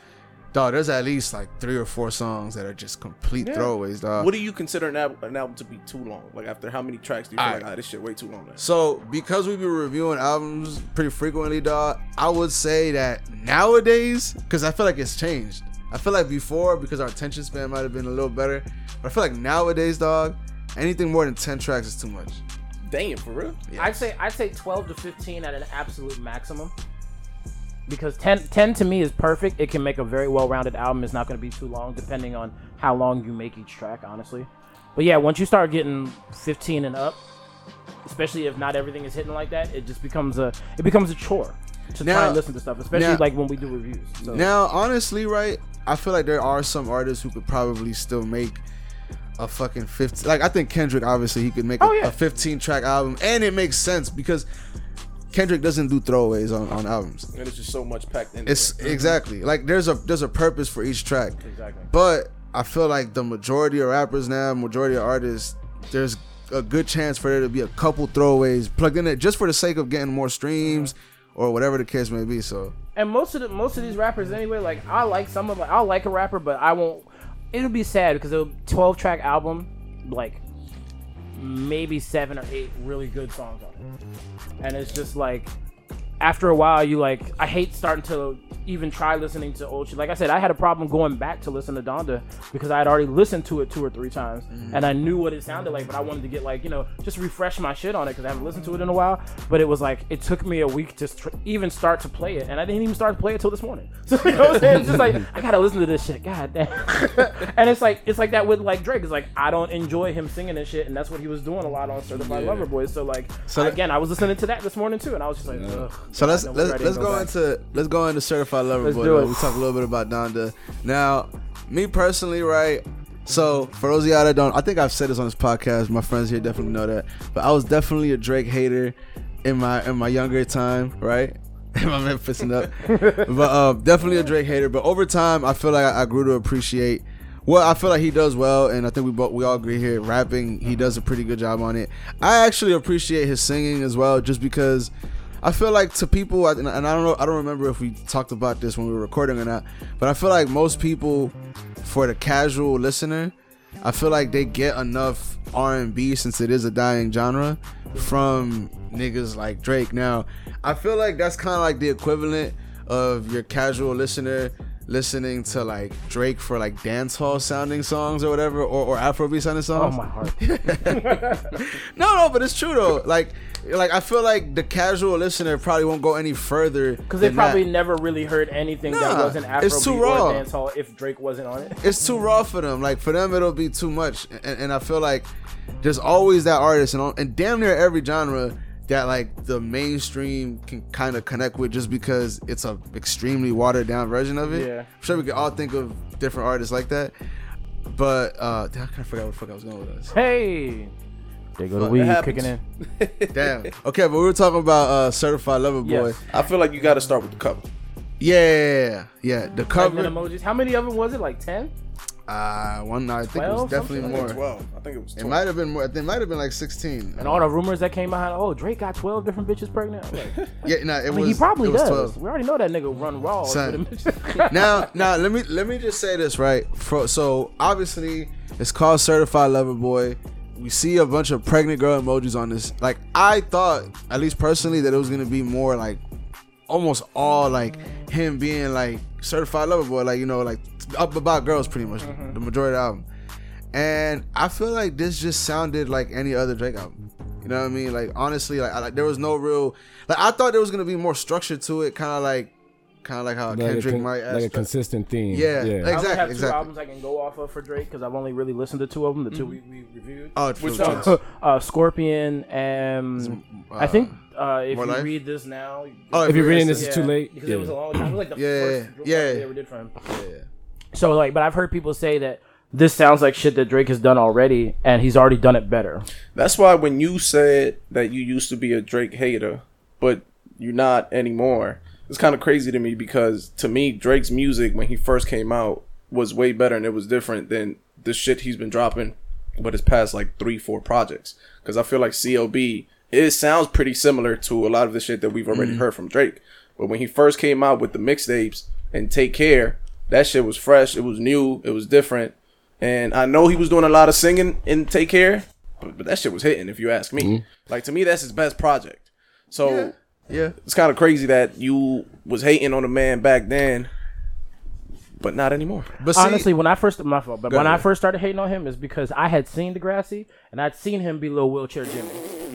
dog, there's at least like three or four songs that are just complete throwaways, dog. What do you consider an album, an album to be too long? Like after how many tracks do you feel Alright. like ah, this shit way too long? Now? So because we be reviewing albums pretty frequently, dog, I would say that nowadays, because I feel like it's changed. I feel like before, because our attention span might have been a little better, but I feel like nowadays, dog, anything more than ten tracks is too much. Damn, for real? I'd say I'd say 12 to 15 at an absolute maximum. Because 10, 10 to me is perfect. It can make a very well-rounded album. It's not going to be too long, depending on how long you make each track, honestly. But yeah, once you start getting 15 and up, especially if not everything is hitting like that, it just becomes a it becomes a chore to try and listen to stuff, especially now- like when we do reviews. So, Now, honestly, right, I feel like there are some artists who could probably still make a fucking 15 like I think Kendrick obviously he could make oh, a, Oh, yeah. a 15 track album and it makes sense because Kendrick doesn't do throwaways on, on albums. And it's just so much packed in. It's exactly like there's a there's a purpose for each track. Exactly. But I feel like the majority of rappers now, majority of artists, there's a good chance for there to be a couple throwaways plugged in it just for the sake of getting more streams uh-huh. or whatever the case may be. So and most of the most of these rappers anyway like i like some of i'll like a rapper but i won't it'll be sad because a 12 track album like maybe seven or eight really good songs on it. And it's just like after a while you like i hate starting to even try listening to old shit. Like I said, I had a problem going back to listen to Donda because I had already listened to it two or three times Mm-hmm. and I knew what it sounded like, but I wanted to get like you know just refresh my shit on it because I haven't listened to it in a while. But it was like it took me a week to str- even start to play it, and I didn't even start to play it till this morning. So you know what I'm saying? It's just like I gotta listen to this shit. God damn. and it's like it's like that with like Drake. It's like I don't enjoy him singing this shit, and that's what he was doing a lot on Certified Lover Boy. So like So again, I was listening to that this morning too, and I was just like, Ugh, So let's let's let's go go into let's go into certified lover Let's boy. do though. it. We talk a little bit about Donda. Now, me personally, right? So for those of y'all that don't, I think I've said this on this podcast. My friends here definitely know that. But I was definitely a Drake hater in my in my younger time, right? my man pissing up. but uh, definitely a Drake hater. But over time, I feel like I, I grew to appreciate. Well, I feel like he does well, and I think we both we all agree here. Rapping, he does a pretty good job on it. I actually appreciate his singing as well, just because I feel like to people, and I don't know, I don't remember if we talked about this when we were recording or not, but I feel like most people, for the casual listener, I feel like they get enough R and B since it is a dying genre from niggas like Drake. Now, I feel like that's kind of like the equivalent of your casual listener listening to like Drake for like dance hall sounding songs or whatever, or, or Afrobeat sounding oh, songs. oh my heart. No, no, but it's true though. Like, like I feel like the casual listener probably won't go any further Because they probably that. never really heard anything that wasn't Afrobeat it's too raw. or dancehall if Drake wasn't on it. it's too raw for them. Like for them, it'll be too much, and, and I feel like there's always that artist, and and damn near every genre that like the mainstream can kind of connect with, just because it's a extremely watered down version of it. Yeah. I'm sure we could all think of different artists like that, but uh, I kind of forgot what the fuck I was going with this. Hey, there go the Fuck, weed kicking in. Damn. Okay, but we were talking about uh, Certified Lover Boy. Yes. I feel like you got to start with the cover. Yeah, yeah, yeah, yeah. The cover. Pregnant emojis. How many of them was it? Like ten? Uh, one. I think it was 12, definitely something? more. Twelve. I think it was. It 12. might have been more. It might have been like sixteen. And all the rumors that came behind. Oh, Drake got twelve different bitches pregnant. I'm like, yeah, no, it I was. mean, he probably it was does. 12. We already know that nigga run raw. Son. for them. now, now let me let me just say this right. For, so obviously, it's called Certified Lover Boy. We see a bunch of pregnant girl emojis on this. Like I thought, at least personally, that it was gonna be more like almost all like him being like certified lover boy, like you know, like up about girls pretty much mm-hmm. the majority of the album. And I feel like this just sounded like any other Drake album. You know what I mean? Like honestly, like, I, like there was no real like I thought there was gonna be more structure to it, kind of like kind of like how Like a, Kendrick con- might ask like a consistent theme. Yeah, yeah. I only Exactly, have two exactly. albums I can go off of for Drake because I've only really listened to two of them. The 2 we, we reviewed. oh, it's Which true. ones? uh, Scorpion and I think uh, if you Life? read this now, Oh, If you're reading this, yeah, it's too late. because it was a Yeah. long time. It was like the Yeah, first yeah, yeah. project they ever did for him. Yeah. So like, but I've heard people say that this sounds like shit that Drake has done already, and he's already done it better. That's why when you said that you used to be a Drake hater, but you're not anymore, it's kind of crazy to me because to me, Drake's music when he first came out was way better and it was different than the shit he's been dropping, but his past like three, four projects. Because I feel like CLB, it sounds pretty similar to a lot of the shit that we've already mm. heard from Drake. But when he first came out with the mixtapes and Take Care, that shit was fresh, it was new, it was different. And I know he was doing a lot of singing in Take Care, but, but that shit was hitting if you ask me. Mm. Like to me, that's his best project. So Yeah. It's kind of crazy that you was hating on a man back then, but not anymore. But see, Honestly, when I first my fault, but Go when I first started hating on him is because I had seen Degrassi and I'd seen him be little wheelchair Jimmy.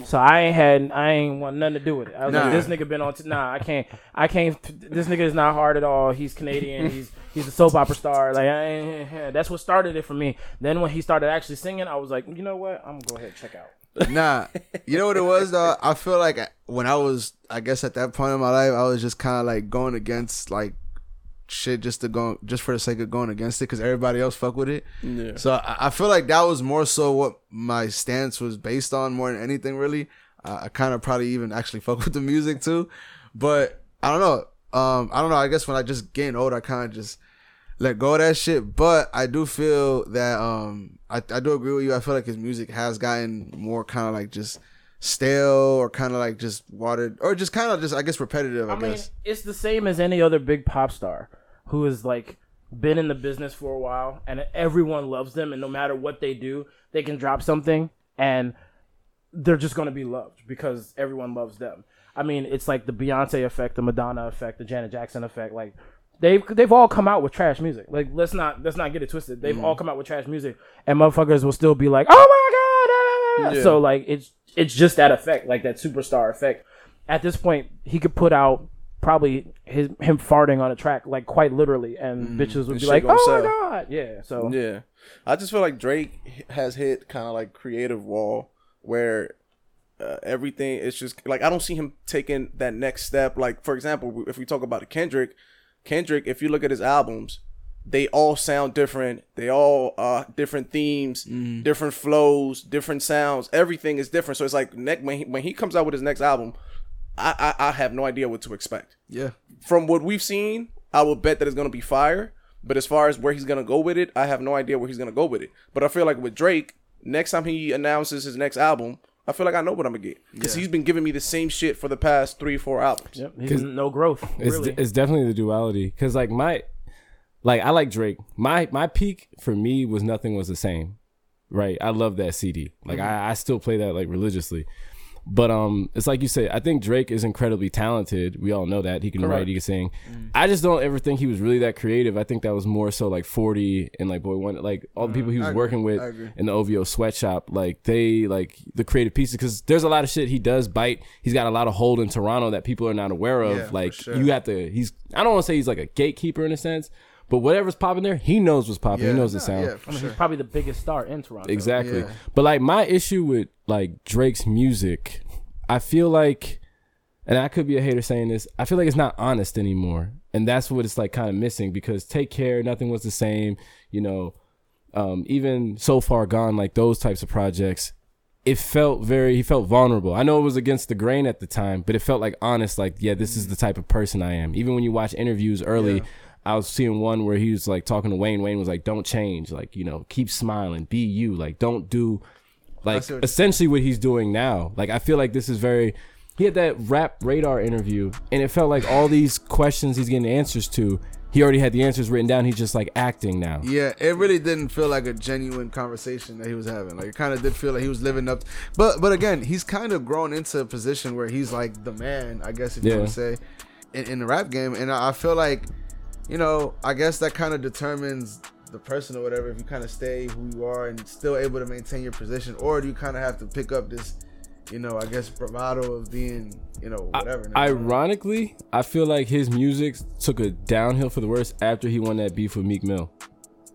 So I ain't had I ain't want nothing to do with it. I was Nah. like, this nigga been on. T- nah, I can't. I can't. This nigga is not hard at all. He's Canadian. He's he's a soap opera star. Like I ain't, that's what started it for me. Then when he started actually singing, I was like, you know what? I'm gonna go ahead and check out. Nah, you know what it was though. I feel like when I was, I guess at that point in my life, I was just kind of like going against like shit just to go, just for the sake of going against it, because everybody else fuck with it. Yeah. So I, I feel like that was more so what my stance was based on more than anything really. Uh, I kind of probably even actually fuck with the music too, but I don't know. Um, I don't know. I guess when I just getting older, I kind of just let go of that shit. But I do feel that um, I, I do agree with you. I feel like his music has gotten more kind of like just stale or kind of like just watered or just kind of just I guess repetitive. I, I mean, guess. it's the same as any other big pop star who has like been in the business for a while and everyone loves them and no matter what they do, they can drop something and they're just going to be loved because everyone loves them. I mean, it's like the Beyonce effect, the Madonna effect, the Janet Jackson effect. Like they've they've all come out with trash music. Like let's not let's not get it twisted. They've all come out with trash music, and motherfuckers will still be like, oh my god. ah, ah, ah." Yeah. So like it's it's just that effect, like that superstar effect. At this point, he could put out probably his him farting on a track, like quite literally, and bitches would And be like, oh my god, yeah. So Yeah, I just feel like Drake has hit kind of like creative wall where uh, everything is just like I don't see him taking that next step. Like for example, if we talk about Kendrick, Kendrick, if you look at his albums, they all sound different. They all uh different themes, different flows, different sounds. Everything is different. So it's like neck when he, when he comes out with his next album, I, I I have no idea what to expect Yeah. from what we've seen, I will bet that it's gonna be fire. But as far as where he's gonna go with it, I have no idea where he's gonna go with it. But I feel like with Drake, next time he announces his next album, I feel like I know what I'm gonna get because he's been giving me the same shit for the past three, four albums. Yep, he's no growth. It's really. it's definitely the duality because like my like I like Drake. My my peak for me was nothing was the same. Right, I love that CD. Like mm-hmm. I, I still play that like religiously. But um, it's like you say. I think Drake is incredibly talented. We all know that he can write, he can sing. I just don't ever think he was really that creative. I think that was more so like Forty and like Boy One, like all the people he was I agree. working with in the OVO sweatshop. Like they like the creative pieces because there's a lot of shit he does bite. He's got a lot of hold in Toronto that people are not aware of. Yeah, like sure. you have to. He's I don't want to say he's like a gatekeeper in a sense, but whatever's popping there, he knows what's popping. Yeah. He knows the sound. Yeah, I mean, sure. he's probably the biggest star in Toronto. Exactly. Yeah. But like my issue with like Drake's music, I feel like and I could be a hater saying this, I feel like it's not honest anymore. And that's what it's like kind of missing because take care, nothing was the same, you know, um, even so far gone, like those types of projects, it felt very he felt vulnerable. I know it was against the grain at the time, but it felt like honest, like, yeah, this is the type of person I am. Even when you watch interviews early, Yeah. I was seeing one where he was like talking to Wayne. Wayne was like, Don't change, like, you know, keep smiling, be you, like don't do like what essentially what he's doing now. Like I feel like this is very he had that rap radar interview and it felt like all these questions he's getting answers to, he already had the answers written down. He's just like acting now. Yeah, it really didn't feel like a genuine conversation that he was having. Like it kind of did feel like he was living up. But but again, he's kind of grown into a position where he's like the man, I guess if you want to say, in, in the rap game. And I feel like, you know, I guess that kind of determines the person or whatever. If you kind of stay who you are and still able to maintain your position, or do you kind of have to pick up this, you know, I guess bravado of being, you know, whatever. Ironically, I feel like his music took a downhill for the worse after he won that beef with Meek Mill.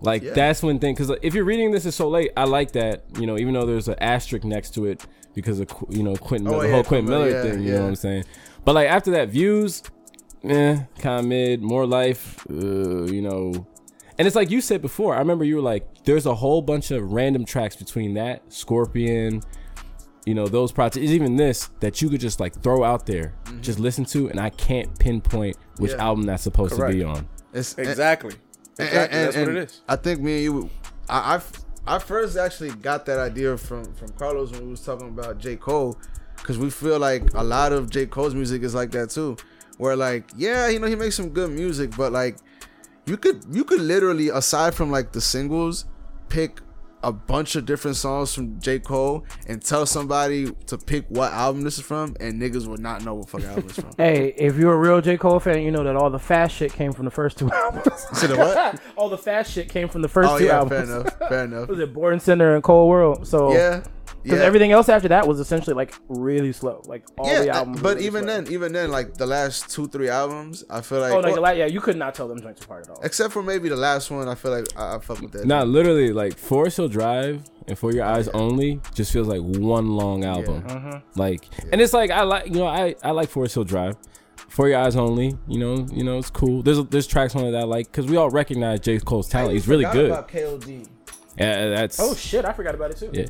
Like Yeah. that's when thing because if you're reading this is so late, I like that you know even though there's an asterisk next to it because of you know Quentin Oh, Miller, the yeah, whole Quentin Quentin Miller Miller, yeah, thing. You know what I'm saying? But like after that, views, eh, kind of mid, more life, uh, you know. And it's like you said before. I remember you were like, "There's a whole bunch of random tracks between that Scorpion, you know, those projects, even this that you could just like throw out there, just listen to, and I can't pinpoint which Mm-hmm. Yeah. album that's supposed to be on. It's Exactly. And- Exactly. and- That's what it is. I think me and you, I, I, I first actually got that idea from from Carlos when we was talking about J Cole, because we feel like a lot of J Cole's music is like that too, where like yeah, you know he makes some good music, but like you could you could literally aside from like the singles, pick a bunch of different songs from J Cole and tell somebody to pick what album this is from, and niggas would not know what fucking album it's from. Hey, if you're a real J. Cole fan, you know that all the fast shit came from the first two albums. The what? all the fast shit came from the first Oh two yeah, albums. fair enough, fair enough. Was it Born Sinner and Cole World? So Yeah, because yeah. everything else after that was essentially like really slow. Like all the yeah, I- albums. were but really even slow. then, even then, like the last two, three albums, I feel like, oh, like well, the la- yeah, you could not tell them joints apart at all. except for maybe the last one, I feel like I, I fuck with that. Not literally like Forest Hill Drive and For Your Eyes Only just feels like one long album. Mm-hmm. Like, and it's like I like you know I I like Forest Hill Drive. For Your Eyes Only, you know, you know it's cool. There's there's tracks on it that I like because we all recognize J Cole's talent. He's really good. About KOD. Yeah, that's Oh shit, I forgot about it too. yeah.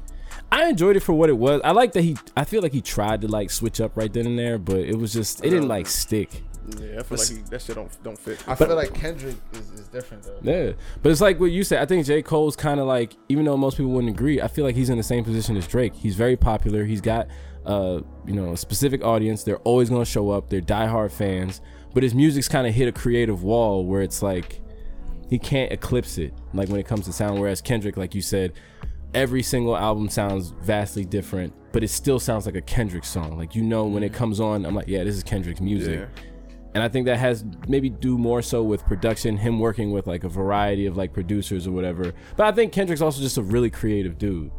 I enjoyed it for what it was. I like that he. I feel like he tried to like switch up right then and there, but it was just it didn't like stick. Yeah, I feel like he, that shit don't don't fit. I feel like Kendrick is, is different though. Yeah, but it's like what you said. I think J. Cole's kind of like, even though most people wouldn't agree, I feel like he's in the same position as Drake. He's very popular. He's got, uh, you know, a specific audience. They're always gonna show up. They're diehard fans. But his music's kind of hit a creative wall where it's like he can't eclipse it. Like when it comes to sound. Whereas Kendrick, like you said, every single album sounds vastly different, but it still sounds like a Kendrick song. Like you know when it mm. comes on, I'm like, yeah, this is Kendrick's music. Yeah. and I think that has maybe do more so with production, him working with like a variety of like producers or whatever. But I think Kendrick's also just a really creative dude.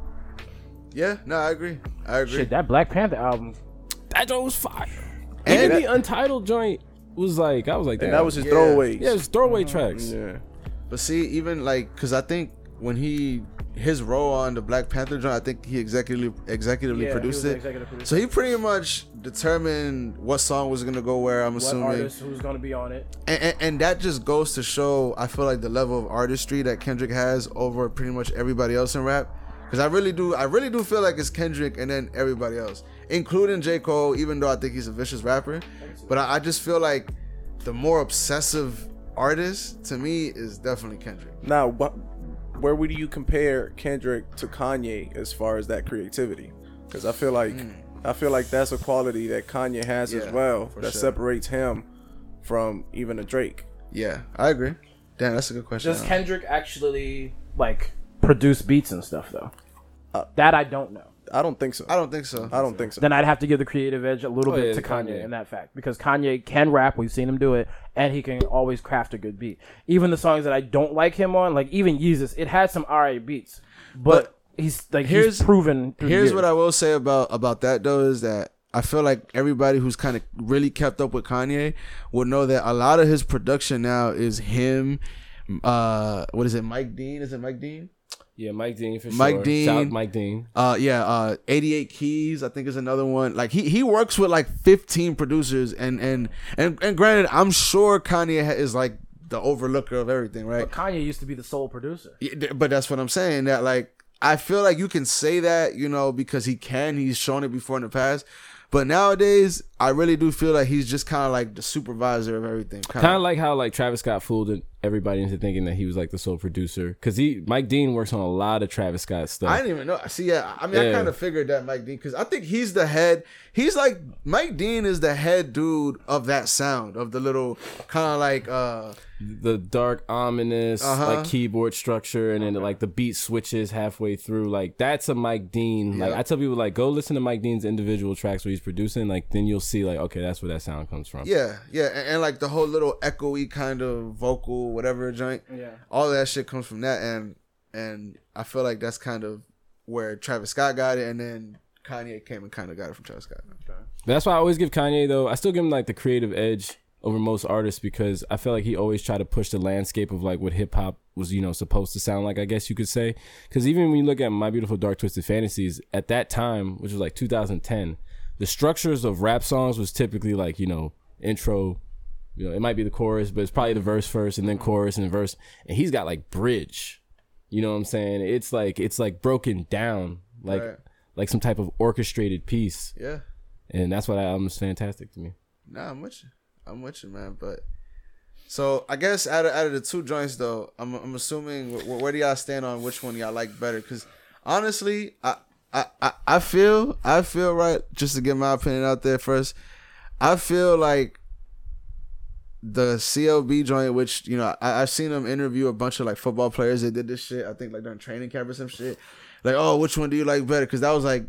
Yeah, no, I agree. I agree. Shit, that Black Panther album. That joint was fire. And Even that- the Untitled joint was like I was like, And that was his Yeah. throwaways. yeah, it's throwaway tracks. Yeah. But see, even like, cause I think when he his role on the Black Panther joint, I think he executively executively Yeah, produced it. executive producer. So he pretty much determined what song was gonna go where. I'm What assuming, artist who's gonna be on it? and, and, and that just goes to show. I feel like the level of artistry that Kendrick has over pretty much everybody else in rap. Cause I really do, I really do feel like it's Kendrick and then everybody else, including J Cole. Even though I think he's a vicious rapper, but I, I just feel like the more obsessive artist to me is definitely Kendrick. Now, what, where would you compare Kendrick to Kanye as far as that creativity? Because I feel like I feel like that's a quality that Kanye has. Yeah, as well that sure. separates him from even a Drake. Yeah, I agree. Damn, that's a good question. Does Kendrick actually like produce beats and stuff though? Uh, that I don't know. I don't think so. I don't think so. I don't think so. Then I'd have to give the creative edge a little Oh, bit yeah, to Kanye, Kanye. in that fact because Kanye can rap. We've seen him do it, and he can always craft a good beat. Even the songs that I don't like him on, like even Yeezus, it had some alright beats, but, he's like here's- he's proven. through Here's years. what I will say about about that though is that I feel like everybody who's kind of really kept up with Kanye will know that a lot of his production now is him. Uh, what is it? Mike Dean? Is it Mike Dean? Yeah, Mike Dean for Mike sure. Dean. Shout out Mike Dean. Uh, yeah. Uh, 88 Keys, I think is another one. Like he he works with like 15 producers, and and and and granted, I'm sure Kanye is like the overlooker of everything, right? But Kanye used to be the sole producer. Yeah, but that's what I'm saying. That like I feel like you can say that, you know, because he can. He's shown it before in the past. But nowadays, I really do feel like he's just kind of like the supervisor of everything. Kind of like how like Travis Scott fooled everybody into thinking that he was like the sole producer because he Mike Dean works on a lot of Travis Scott stuff. I didn't even know. See, yeah, I mean, I kind of figured that Mike Dean because I think he's the head. He's like Mike Dean is the head dude of that sound of the little kind of like uh the dark ominous Uh-huh. like keyboard structure and then like the beat switches halfway through like that's a mike dean like Yeah. i tell people like go listen to mike dean's individual tracks where he's producing like then you'll see like okay that's where that sound comes from yeah yeah and, and like the whole little echoey kind of vocal whatever a joint. Yeah. all that shit comes from that and and I feel like that's kind of where Travis Scott got it and then Kanye came and kind of got it from Travis Scott. But that's why i always give kanye though i still give him like the creative edge over most artists because i feel like he always tried to push the landscape of like what hip-hop was you know supposed to sound like i guess you could say because even when you look at my beautiful dark twisted fantasies at that time which was like 2010 the structures of rap songs was typically like you know intro you know, it might be the chorus, but it's probably the verse first and then chorus and verse. And he's got like bridge. You know what I'm saying? It's like it's like broken down, like Right. like some type of orchestrated piece. Yeah. And that's why that album's fantastic to me. Nah, I'm with you. I'm with you, man. But so I guess out of out of the two joints though, I'm I'm assuming where, where do y'all stand on which one y'all like better? Because honestly, I, I I I feel I feel right. Just to get my opinion out there first, I feel like the CLB joint, which you know I, I've seen them interview a bunch of like football players. They did this shit. I think like during training camp or some shit. Like, oh, which one do you like better? Because that was like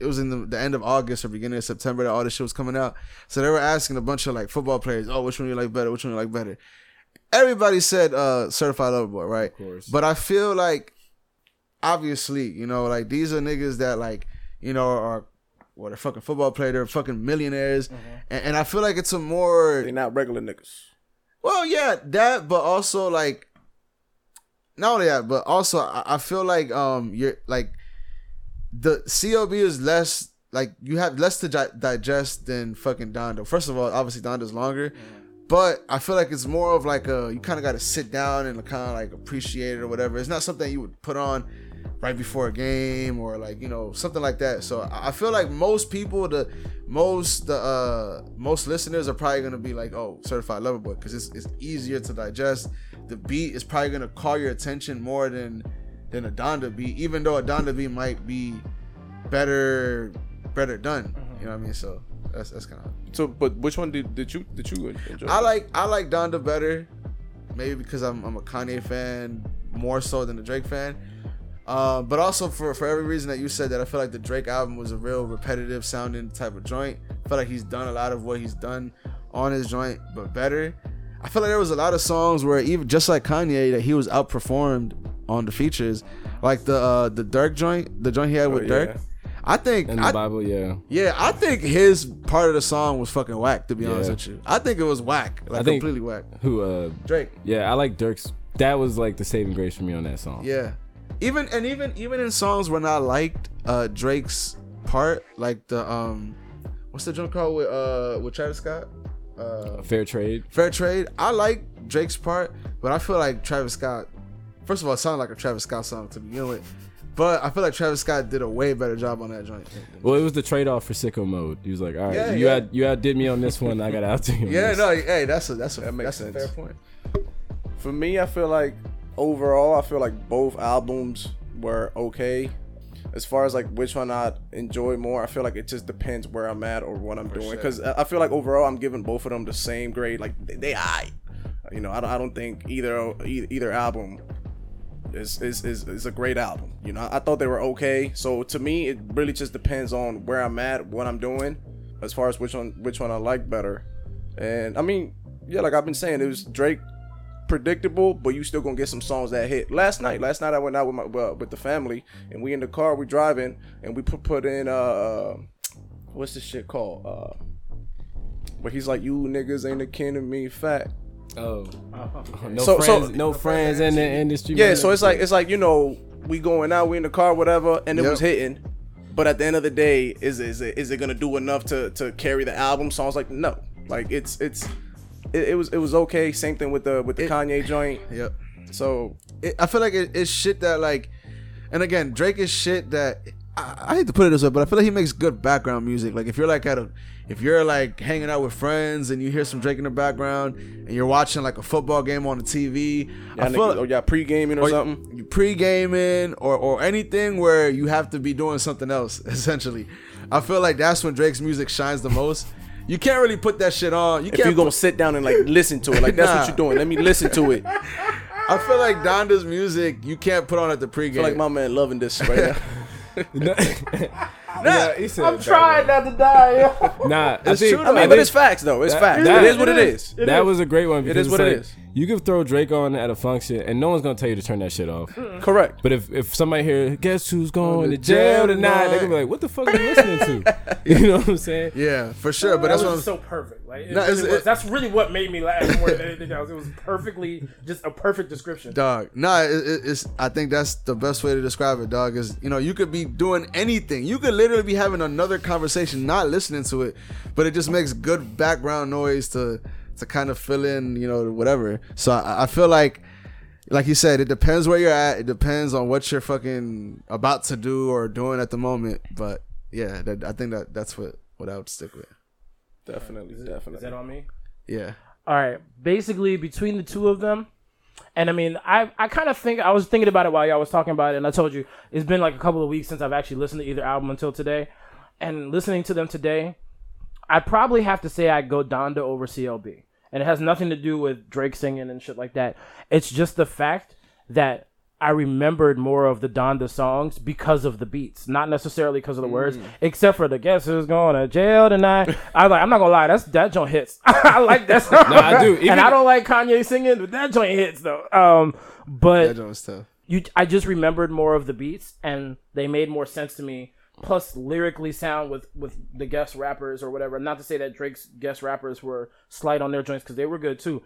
it was in the, the end of August or beginning of September that all this shit was coming out. So they were asking a bunch of like football players, oh, which one do you like better? Which one you like better? Everybody said uh certified lover boy, right? Of course. But I feel like obviously, you know, like these are niggas that like, you know, are what a fucking football player, they're fucking millionaires. And, and I feel like it's a more They're not regular niggas. well, yeah, that, but also like, not only that, but also I, I feel like um you're like the CLB is less like you have less to di- digest than fucking Donda. First of all, obviously Donda's longer, but I feel like it's more of like a you kind of got to sit down and kind of like appreciate it or whatever. It's not something you would put on right before a game or like you know something like that. So I feel like most people, the most the uh most listeners are probably gonna be like, oh, certified lover boy, because it's it's easier to digest. The beat is probably gonna call your attention more than than a Donda beat, even though a Donda beat might be better better done. You know what I mean? So that's that's kind of. So, but which one did, did you did you enjoy? I like I like Donda better, maybe because I'm I'm a Kanye fan more so than a Drake fan. Uh, but also for for every reason that you said that I feel like the Drake album was a real repetitive sounding type of joint. I feel like he's done a lot of what he's done on his joint, but better. I feel like there was a lot of songs where even just like Kanye that he was outperformed on the features, like the uh, the Durk joint, the joint he had with yeah. Durk. I think In the I, Bible, yeah. yeah, I think his part of the song was fucking whack. To be honest with you, I think it was whack, like I think- completely whack. Who? uh Drake, Yeah, I like Durk's. That was like the saving grace for me on that song. yeah, even and even even in songs when I liked uh Drake's part, like the um, what's the joint called with uh with Travis Scott, uh, Fair trade. Fair Trade. I like Drake's part, but I feel like Travis Scott. First of all, it sounded like a Travis Scott song to begin with, but I feel like Travis Scott did a way better job on that joint. Well, it was the trade off for sicko mode. He was like, "All right, Yeah, you yeah. had you outdid me on this one. I got out to you." Yeah, this." no, hey, that's a that's a That makes that's a sense. fair point. For me, I feel like overall, I feel like both albums were okay. As far as like which one I enjoy more, I feel like it just depends where I'm at or what I'm doing. sure. Because I feel like overall, I'm giving both of them the same grade. Like they, they I, you know, I don't, I don't think either either, either album is, is is is a great album. You know, I thought they were okay. So to me, it really just depends on where I'm at, what I'm doing, as far as which one which one I like better. And I mean, yeah, like I've been saying, it was Drake predictable, but you still gonna get some songs that hit. Last night, last night I went out with my well, with the family, and we in the car, we driving, and we put put in uh, what's this shit called? Uh, where he's like, "You niggas ain't akin to me, fat." Oh, no So- so- friends, no friends in the industry. Yeah, so it's like it's like you know we going out, we in the car, whatever, and it Yep. was hitting. But at the end of the day, is is it, is it gonna do enough to to carry the album? So I was like, no, like it's it's it, it was it was okay. Same thing with the with the It- Kanye joint. Yep. So It, I feel like it, it's shit that like, and again, Drake is shit that I, I hate to put it this way, but I feel like he makes good background music. Like if you're like at a, if you're like hanging out with friends and you hear some Drake in the background and you're watching like a football game on the TV, I y'all, feel niggas, or oh, y'all pre gaming or, or something. you pre-gaming or or anything where you have to be doing something else essentially i feel like that's when drake's music shines the most you can't really put that shit on you If can't you gonna put- sit down and like listen to it, like that's Nah. what you're doing. Let me listen to it. I i feel like donda's music you can't put on at the pregame. feel like my man loving this right now. yeah, he said I'm trying not to die. yo. Nah, I It's think, true, I mean, I but think it's facts though. It's that- facts. that- it is what it is. that was a great one. Because is what it's it like, is. You could throw Drake on at a function, and no one's gonna tell you to turn that shit off. Mm. Correct. But if if somebody here, guess who's going to to jail jail tonight? They're gonna be like, "What the fuck are you listening to?" You know what I'm saying? yeah for sure but that that's was what I'm, just so perfect. Like it No, really it's- was. it- That's really what made me laugh more than anything else. It was perfectly just a perfect description. dog nah it, it- it's i think that's the best way to describe it dog is you know you could be doing anything you could literally be having another conversation not listening to it but it just makes good background noise to to kind of fill in you know whatever so i, I feel like like you said it depends where you're at it depends on what you're fucking about to do or doing at the moment but yeah that, i think that that's what what i would stick with Definitely, Is definitely. that on me? yeah All right. Basically, between the two of them, and I mean, I I kind of think I was thinking about it while y'all was talking about it, and I told you it's been like a couple of weeks since I've actually listened to either album until today, and listening to them today, I'd probably have to say I'd go Donda over CLB, and it has nothing to do with Drake singing and shit like that. It's just the fact that I remembered more of the Donda songs because of the beats, not necessarily because of the words, except for the guess who's going to jail tonight. I like, I'm not gonna lie, that's that joint hits. I like that song. No, I do. Even- and I don't like Kanye singing, but that joint hits though. Um, but that joint was tough you I just remembered more of the beats and they made more sense to me. Plus lyrically sound with with the guest rappers or whatever. Not to say that Drake's guest rappers were slight on their joints because they were good too.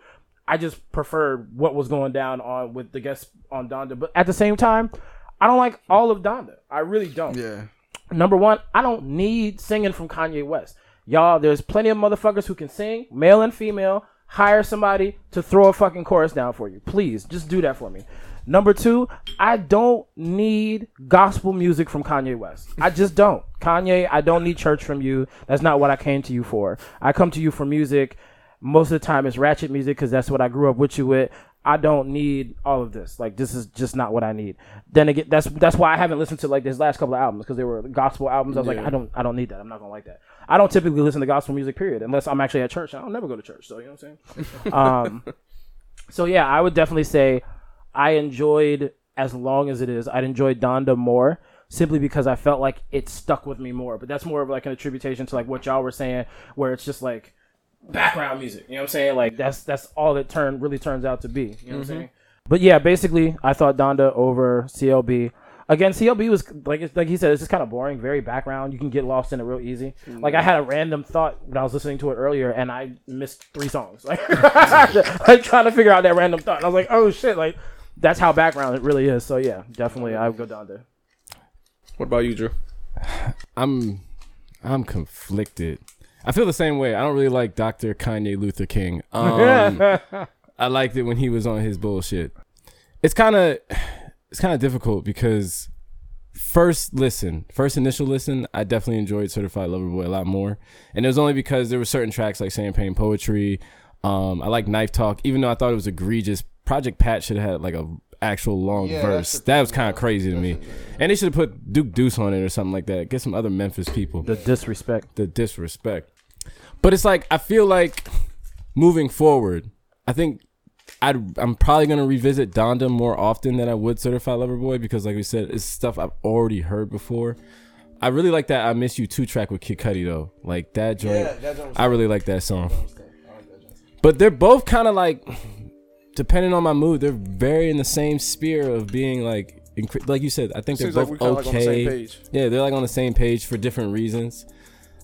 I just preferred what was going down on with the guests on Donda. But at the same time, I don't like all of Donda. I really don't. yeah Number one, I don't need singing from Kanye West. Y'all, there's plenty of motherfuckers who can sing, male and female. Hire somebody to throw a fucking chorus down for you. Please, just do that for me. Number two, I don't need gospel music from Kanye West. I just don't. Kanye, I don't need church from you. That's not what I came to you for. I come to you for music. Most of the time, it's ratchet music because that's what I grew up with you with. I don't need all of this. Like this is just not what I need. Then again, that's that's why I haven't listened to like this last couple of albums because they were gospel albums. I was like, I don't I don't need that. I'm not gonna like that. I don't typically listen to gospel music. Period, unless I'm actually at church. I don't never go to church. So you know what I'm saying. um, so yeah, I would definitely say I enjoyed as long as it is. I'd enjoyed Donda more simply because I felt like it stuck with me more. But that's more of like an attribution to like what y'all were saying, where it's just like background music. You know what I'm saying? Like that's that's all it turn really turns out to be. You know what I'm mm-hmm. saying? But yeah, basically, I thought Donda over CLB. Again, CLB was like it's- like he said, it's just kind of boring, very background. You can get lost in it real easy. Mm-hmm. Like I had a random thought when I was listening to it earlier, and I missed three songs. Like, like trying to figure out that random thought. And I was like, oh shit! Like that's how background it really is. So yeah, definitely, I would go Donda. What about you, Drew? I'm I'm conflicted. I feel the same way. I don't really like Dr. Kanye Luther King. Um, I liked it when he was on his bullshit. It's kind of it's kind of difficult because first listen, first initial listen, I definitely enjoyed Certified Lover Boy a lot more, and it was only because there were certain tracks like Champagne Poetry. Um, I like Knife Talk, even though I thought it was egregious. Project Pat should have had like a actual long Yeah, verse. That was kind of crazy to me, and they should have put Duke Deuce on it or something like that. Get some other Memphis people The disrespect. the disrespect. But it's like I feel like moving forward, I think I'd, I'm probably gonna revisit Donda more often than I would Certified Lover Boy because, like we said, it's stuff I've already heard before. I really like that "I Miss You" two track with Kid Cudi though. Like that joint, I really like that song. But they're both kind of like, depending on my mood, they're very in the same sphere of being like, incre- like you said. I think they're Seems like both we kind of like on the same okay. page. Yeah, they're like on the same page for different reasons.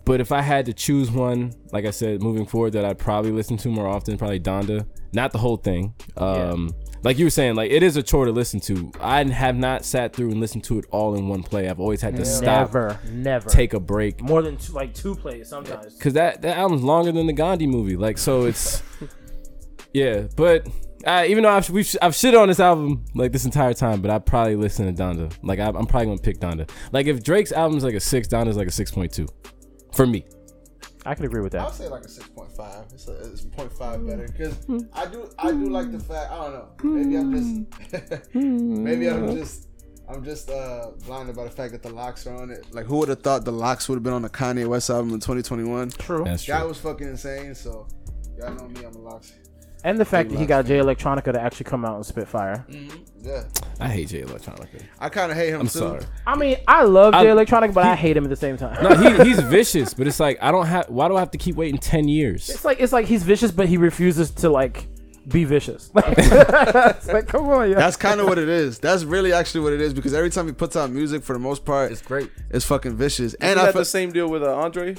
But if I had to choose one, like I said, moving forward, that I'd probably listen to more often, probably Donda. Not the whole thing. Um, Like you were saying, like it is a chore to listen to. I have not sat through and listened to it all in one play. I've always had to stop, Never, never. take a break, more than two, like two plays sometimes. because that that album's longer than the Gandhi movie. Like so, it's yeah. But uh, even though I've we've, I've shit on this album like this entire time, but I probably listen to Donda. Like I, I'm probably gonna pick Donda. Like if Drake's album's like a six, Donda's like a six point two, for me. I can agree with that. I'll say like a six point five. It's a it's 0.5 better because I do I do like the fact I don't know. Maybe I'm just maybe I'm just I'm just uh blinded by the fact that the LOX are on it. Like who would have thought the LOX would have been on the Kanye West album in 2021? True. That's Guy true. was fucking insane. So y'all know me, I'm a LOX. And the fact that he got Jay Electronica to actually come out and spit fire. Yeah, I hate Jay Electronica. I kind of hate him I'm too. sorry. I mean, I love Jay Electronica, but I hate him at the same time. No, he, he's vicious, but it's like I don't have. Why do I have to keep waiting ten years? It's like it's like he's vicious, but he refuses to like be vicious. like, come on, yeah. That's kind of what it is. That's really actually what it is because every time he puts out music, for the most part, it's great. It's fucking vicious. And And I I had feel, the same deal with uh, Andre.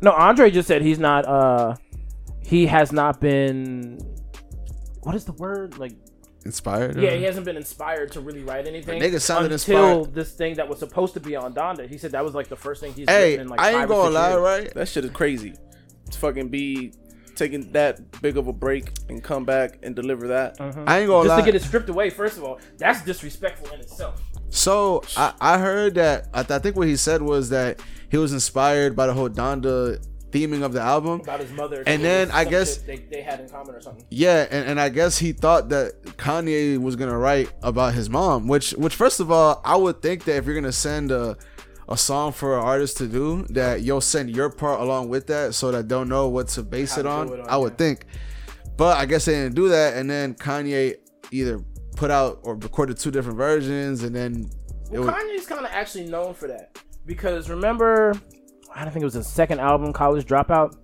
No, Andre just said he's not. uh He has not been. What is the word? Like, inspired. yeah, he hasn't been inspired to really write anything. nigga sounded until inspired. this thing that was supposed to be on Donda. He said that was like the first thing he's Hey, written in like I ain't gonna lie, years. right? That shit is crazy. To fucking be taking that big of a break and come back and deliver that. I ain't gonna Mm-hmm. Just lie. to get it stripped away. First of all, that's disrespectful in itself. So I, I heard that I, th- I think what he said was that he was inspired by the whole Donda theming of the album. About his mother. And then I guess- they, they had in common or something. Yeah, and, and I guess he thought that Kanye was gonna write about his mom, which which first of all, I would think that if you're gonna send a a song for an artist to do, that you'll send your part along with that so that they'll know what to base it on. it on, I would yeah. think. But I guess they didn't do that, and then Kanye either put out or recorded two different versions, and then Well, was, Kanye's kind of actually known for that because remember, I don't think it was his second album, College Dropout.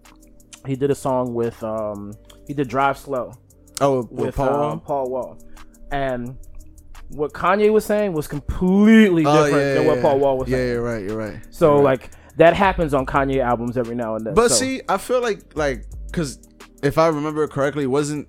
He did a song with um he did Drive Slow oh with, with Paul. Paul, Paul Wall, and what Kanye was saying was completely Oh, different yeah, than yeah, what Paul Wall was yeah, saying. Yeah, you're right. You're right. So You're right. like that happens on Kanye albums every now and then. But So- see, I feel like like because if I remember correctly, it wasn't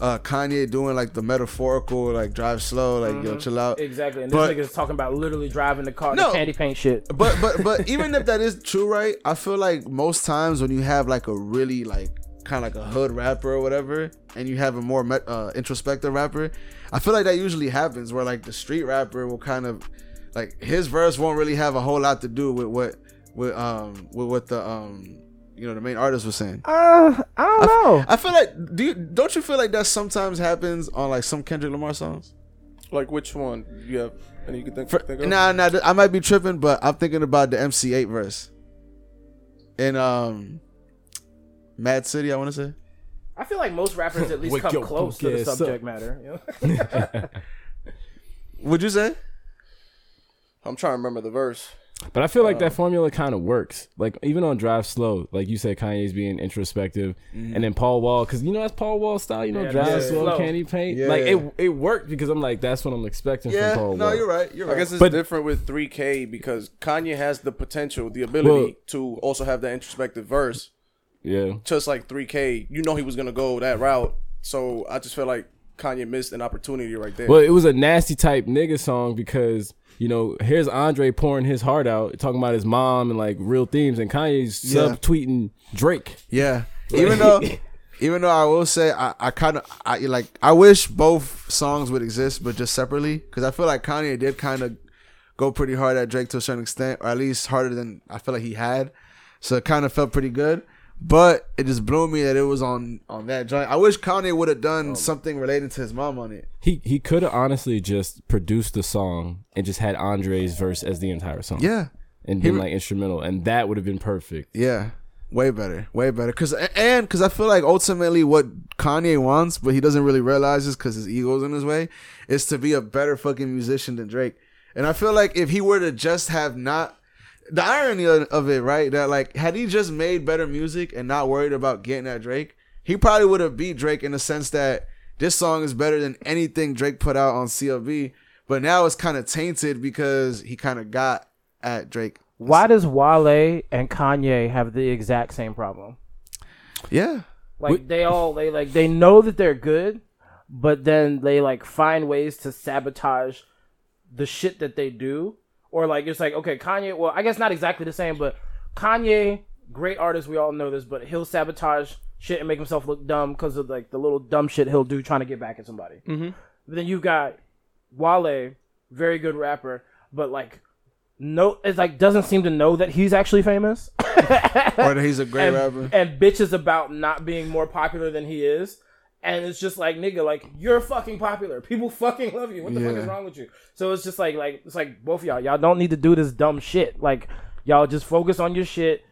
uh, Kanye doing like the metaphorical like drive slow, like yo chill out. exactly, and but- this nigga's talking about literally driving the car, No. the candy paint shit. But but but even if that is true, right? I feel like most times when you have like a really like kind of like a hood rapper or whatever, and you have a more met, uh, introspective rapper, I feel like that usually happens where like the street rapper will kind of like his verse won't really have a whole lot to do with what with um with what the um you know the main artist was saying. Uh, I don't know. I feel like do you don't you feel like that sometimes happens on like some Kendrick Lamar songs? Like which one? You have any you can think, For, think of? nah, nah, I might be tripping, but I'm thinking about the MC Eiht verse in um Mad City. I want to say. I feel like most rappers at least Wake come close to the ass up. subject matter. You know? Would you say? I'm trying to remember the verse. But I feel like that um, formula kind of works. Like even on Drive Slow, like you said, Kanye's being introspective, mm-hmm. and then Paul Wall, because you know that's Paul Wall style. You know, Yeah, Drive that's Slow, slow. can he paint? Yeah. Like it, it worked because I'm like that's what I'm expecting Yeah, from Paul Wall. no, Wall. you're right. You're right. I guess it's But- different with 3K because Kanye has the potential, the ability Well- to also have that introspective verse. Yeah, Just like 3K, you know he was gonna go that route. So I just feel like Kanye missed an opportunity right there. well, it was a nasty type nigga song because you know here's Andre pouring his heart out, talking about his mom and like real themes, and Kanye's Yeah. subtweeting Drake. Yeah. Even though even though I will say I, I kind of I like I wish both songs would exist but just separately cuz I feel like Kanye did kind of go pretty hard at Drake to a certain extent or at least harder than I feel like he had. So it kind of felt pretty good. But it just blew me that it was on on that joint. I wish Kanye would have done oh. something related to his mom on it. He he could have honestly just produced the song and just had Andre's verse as the entire song. Yeah. and He been re- like instrumental, and that would have been perfect. Yeah. Way better, way better. Cause and cause I feel like ultimately what Kanye wants, but he doesn't really realize this because his ego's in his way, is to be a better fucking musician than Drake. And I feel like if he were to just have not, the irony of, of it, right? That like had he just made better music and not worried about getting at Drake, he probably would have beat Drake in the sense that this song is better than anything Drake put out on CLB. But now it's kind of tainted because he kind of got at Drake. Why does Wale and Kanye have the exact same problem? Yeah. Like they all they like they know that they're good, but then they like find ways to sabotage the shit that they do. Or like it's like okay, Kanye. Well, I guess not exactly the same, but Kanye, great artist, we all know this, but he'll sabotage shit and make himself look dumb because of like the little dumb shit he'll do trying to get back at somebody. Mm-hmm. But then you've got Wale, very good rapper, but like no, it's like doesn't seem to know that he's actually famous Or that he's a great and, rapper. and bitches about not being more popular than he is. And it's just like nigga, like you're fucking popular. People fucking love you. What the fuck is wrong with you? So it's just like like it's like both of y'all. Y'all don't need to do this dumb shit. Like y'all just focus on your shit.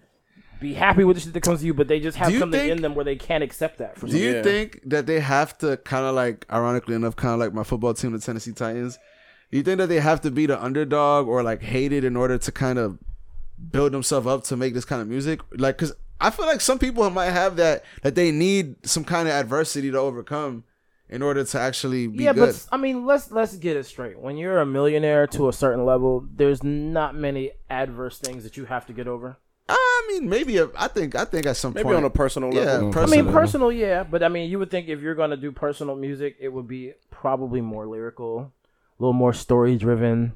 Be happy with the shit that comes to you, but they just have something think- in them where they can't accept that. From Do you Yeah. think that they have to kind of like, ironically enough, kind of like my football team, the Tennessee Titans? Do you think that they have to be the underdog or like hated in order to kind of build themselves up to make this kind of music? Like, cause I feel like some people might have that that they need some kind of adversity to overcome in order to actually be yeah, good. but I mean, let's let's get it straight. When you're a millionaire to a certain level, there's not many adverse things that you have to get over. I mean, maybe a, I think I think at some Maybe point on a personal yeah, level. I personal. mean, personal, yeah, but I mean, you would think if you're gonna do personal music, it would be probably more lyrical, a little more story driven.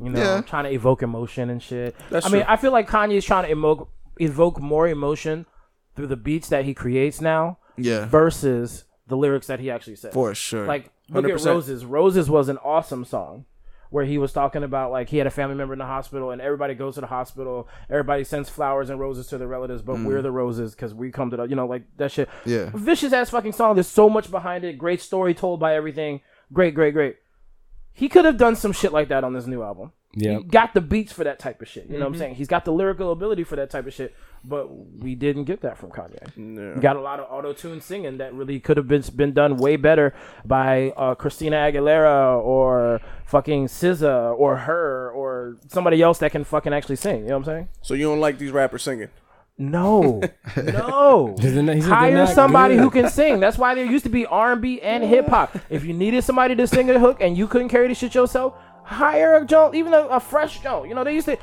You know, Yeah. trying to evoke emotion and shit. That's I mean. I feel like Kanye's trying to evoke evoke more emotion through the beats that he creates now yeah, versus the lyrics that he actually says. for sure. Like, look at 100%. Roses. Roses was an awesome song where he was talking about like he had a family member in the hospital and everybody goes to the hospital. Everybody sends flowers and roses to their relatives, but we're mm. the roses because we come to the, you know, like that shit. Yeah. Vicious ass fucking song. There's so much behind it. Great story told by everything. Great, great, great. He could have done some shit like that on this new album. Yeah. He got the beats for that type of shit. You know Mm-hmm. what I'm saying? He's got the lyrical ability for that type of shit, but we didn't get that from Kanye. Yeah. We got a lot of auto tune singing that really could have been been done way better by uh, Christina Aguilera or fucking SZA or her or somebody else that can fucking actually sing. You know what I'm saying? So you don't like these rappers singing? No, no. They're not- he Hire somebody good. who can sing. That's why there used to be R and B and hip hop. If you needed somebody to sing a hook and you couldn't carry the shit yourself, hire a Joe, even a, a fresh Joe. You know they used to.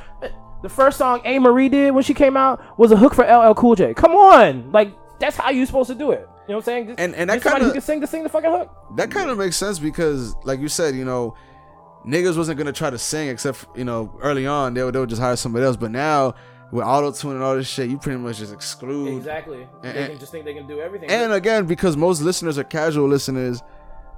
The first song Amerie did when she came out was a hook for LL Cool J. Come on, like that's how you're supposed to do it. You know what I'm saying? Just- And- and that kinda- who can sing to sing the fucking hook. that kind of makes sense because, like you said, you know, niggas wasn't gonna try to sing except for, you know early on they would, they would just hire somebody else. But now with auto tune and all this shit, you pretty much just exclude. Exactly. And- they can just think they can do everything. And again, because most listeners are casual listeners,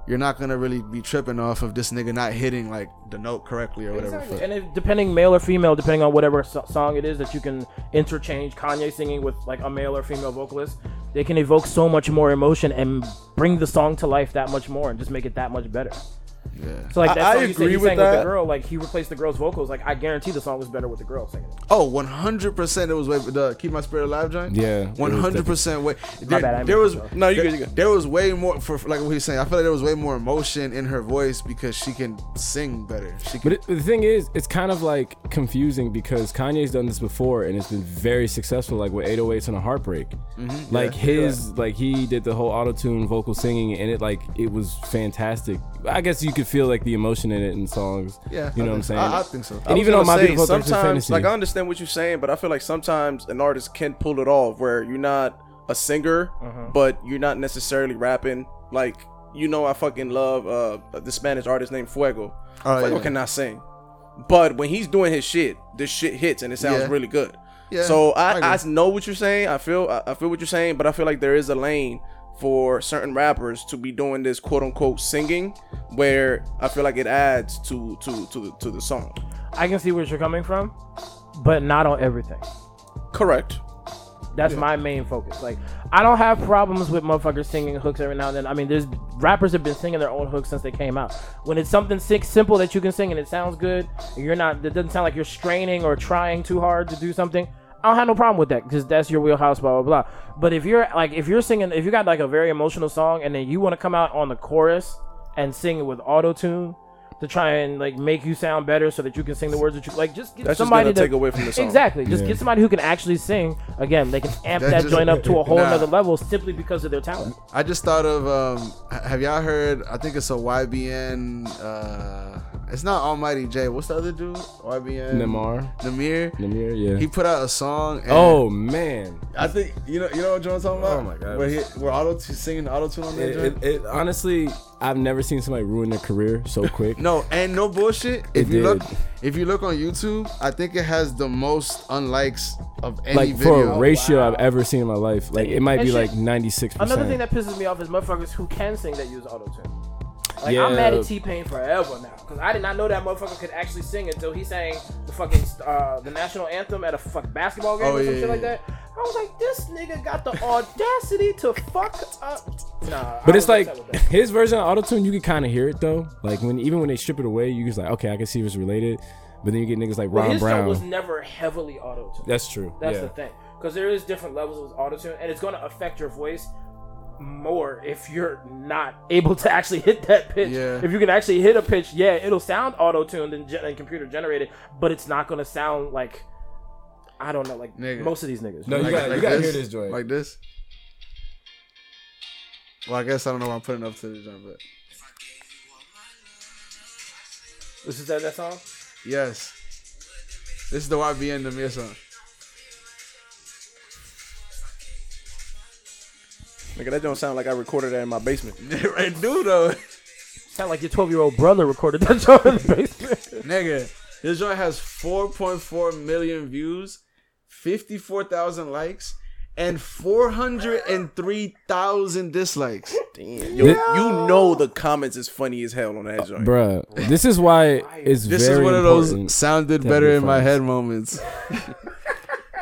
you're not gonna really be tripping off of this nigga not hitting like the note correctly or whatever. Exactly. And if, depending male or female, depending on whatever so- song it is that you can interchange Kanye singing with like a male or female vocalist, they can evoke so much more emotion and bring the song to life that much more and just make it that much better. Yeah. So like I- that I song you said agree he with sang with that. the girl, like he replaced the girl's vocals. Like I guarantee the song was better with the girl singing. it. Oh, 100% it was way the Keep My Spirit Alive joint. Yeah, it was 100% way. My There, bad, I there missed was it, No, you there, good, you good. there was way more for like what he was saying. I feel like there was way more emotion in her voice because she can sing better. She can But it, the thing is, it's kind of like confusing because Kanye's done this before and it's been very successful, like with 808s and a Heartbreak. Mm-hmm. Like his, like he did the whole auto tune vocal singing and it like it was fantastic. I guess you could feel like the emotion in it in songs. Yeah, you I know what I'm saying. I- I think so. And I even on my say, beautiful sometimes, like I understand what you're saying, but I feel like sometimes an artist can pull it off where you're not a singer, Uh-huh. but you're not necessarily rapping. Like you know, I fucking love uh the Spanish artist named Fuego. Oh, Fuego yeah. cannot sing, but when he's doing his shit, this shit hits and it sounds Yeah. really good. Yeah, so I I, I, know what you're saying. I feel I, I feel what you're saying, but I feel like there is a lane for certain rappers to be doing this quote unquote singing, where I feel like it adds to to to the, to the song. I can see where you're coming from, but not on everything. Correct. That's my main focus. Like, I don't have problems with motherfuckers singing hooks every now and then. I mean, there's rappers have been singing their own hooks since they came out. When it's something sick, simple that you can sing and it sounds good, and you're not, it doesn't sound like you're straining or trying too hard to do something. I don't have no problem with that because that's your wheelhouse, blah blah blah. But if you're like, if you're singing, if you got like a very emotional song and then you want to come out on the chorus and sing it with auto tune to try and like make you sound better so that you can sing the words that you like, just get That's somebody gonna take away from the song. Exactly. Just Yeah. get somebody who can actually sing. Again, they can amp That that, just- joint up to a whole Nah. nother level simply because of their talent. I just thought of um have y'all heard I think it's a YBN uh it's not Almighty Jay. What's the other dude? YBN Namar, Nahmir. Nahmir, yeah. He put out a song and oh man, I think you know you know what John's talking about? Oh my God. Where he where auto singing auto tune on that it, joint? it, it, honestly, I've never seen somebody ruin their career so quick. No, and no bullshit. If It you look, did. if you look on YouTube, I think it has the most unlikes of any like video. for a ratio oh, wow. I've ever seen in my life. Like it might And be shit, like 96. Another thing that pisses me off is motherfuckers who can sing that use auto tune. Like Yeah. I'm mad at T Pain forever now because I did not know that motherfucker could actually sing until he sang the fucking uh, the national anthem at a fucking basketball game Oh, or some yeah, shit like that. I was like, this nigga got the audacity to fuck up. Nah, I But it's like upset with that. his version of autotune, you can kind of hear it though. Like when even when they strip it away, you just like, okay, I can see if it's related. But then you get niggas like Ron Well, Ron his joint Brown. was never heavily auto tuned. That's true. That's yeah. the thing. Because there is different levels of autotune, and it's going to affect your voice more if you're not able to actually hit that pitch. Yeah. If you can actually hit a pitch, yeah, it'll sound auto-tuned and, gen- and computer generated, but it's not going to sound like I don't know, like Nigga. most of these niggas. No, you gotta- you gotta hear this joint. Like this. Well, I guess I don't know why I'm putting up to the joint, but This is that, that song? yes. This is the YBN Nahmir song. Nigga, that don't sound like I recorded that in my basement. right, dude, though. Sound like your 12-year-old brother recorded that song in the basement. Nigga, this joint has 4.4 million views, 54,000 likes, and 403,000 dislikes. Damn. Yo, you know the comments is funny as hell on that uh, joint. Bruh, this is why it's This very is one of those sounded better in my head moments.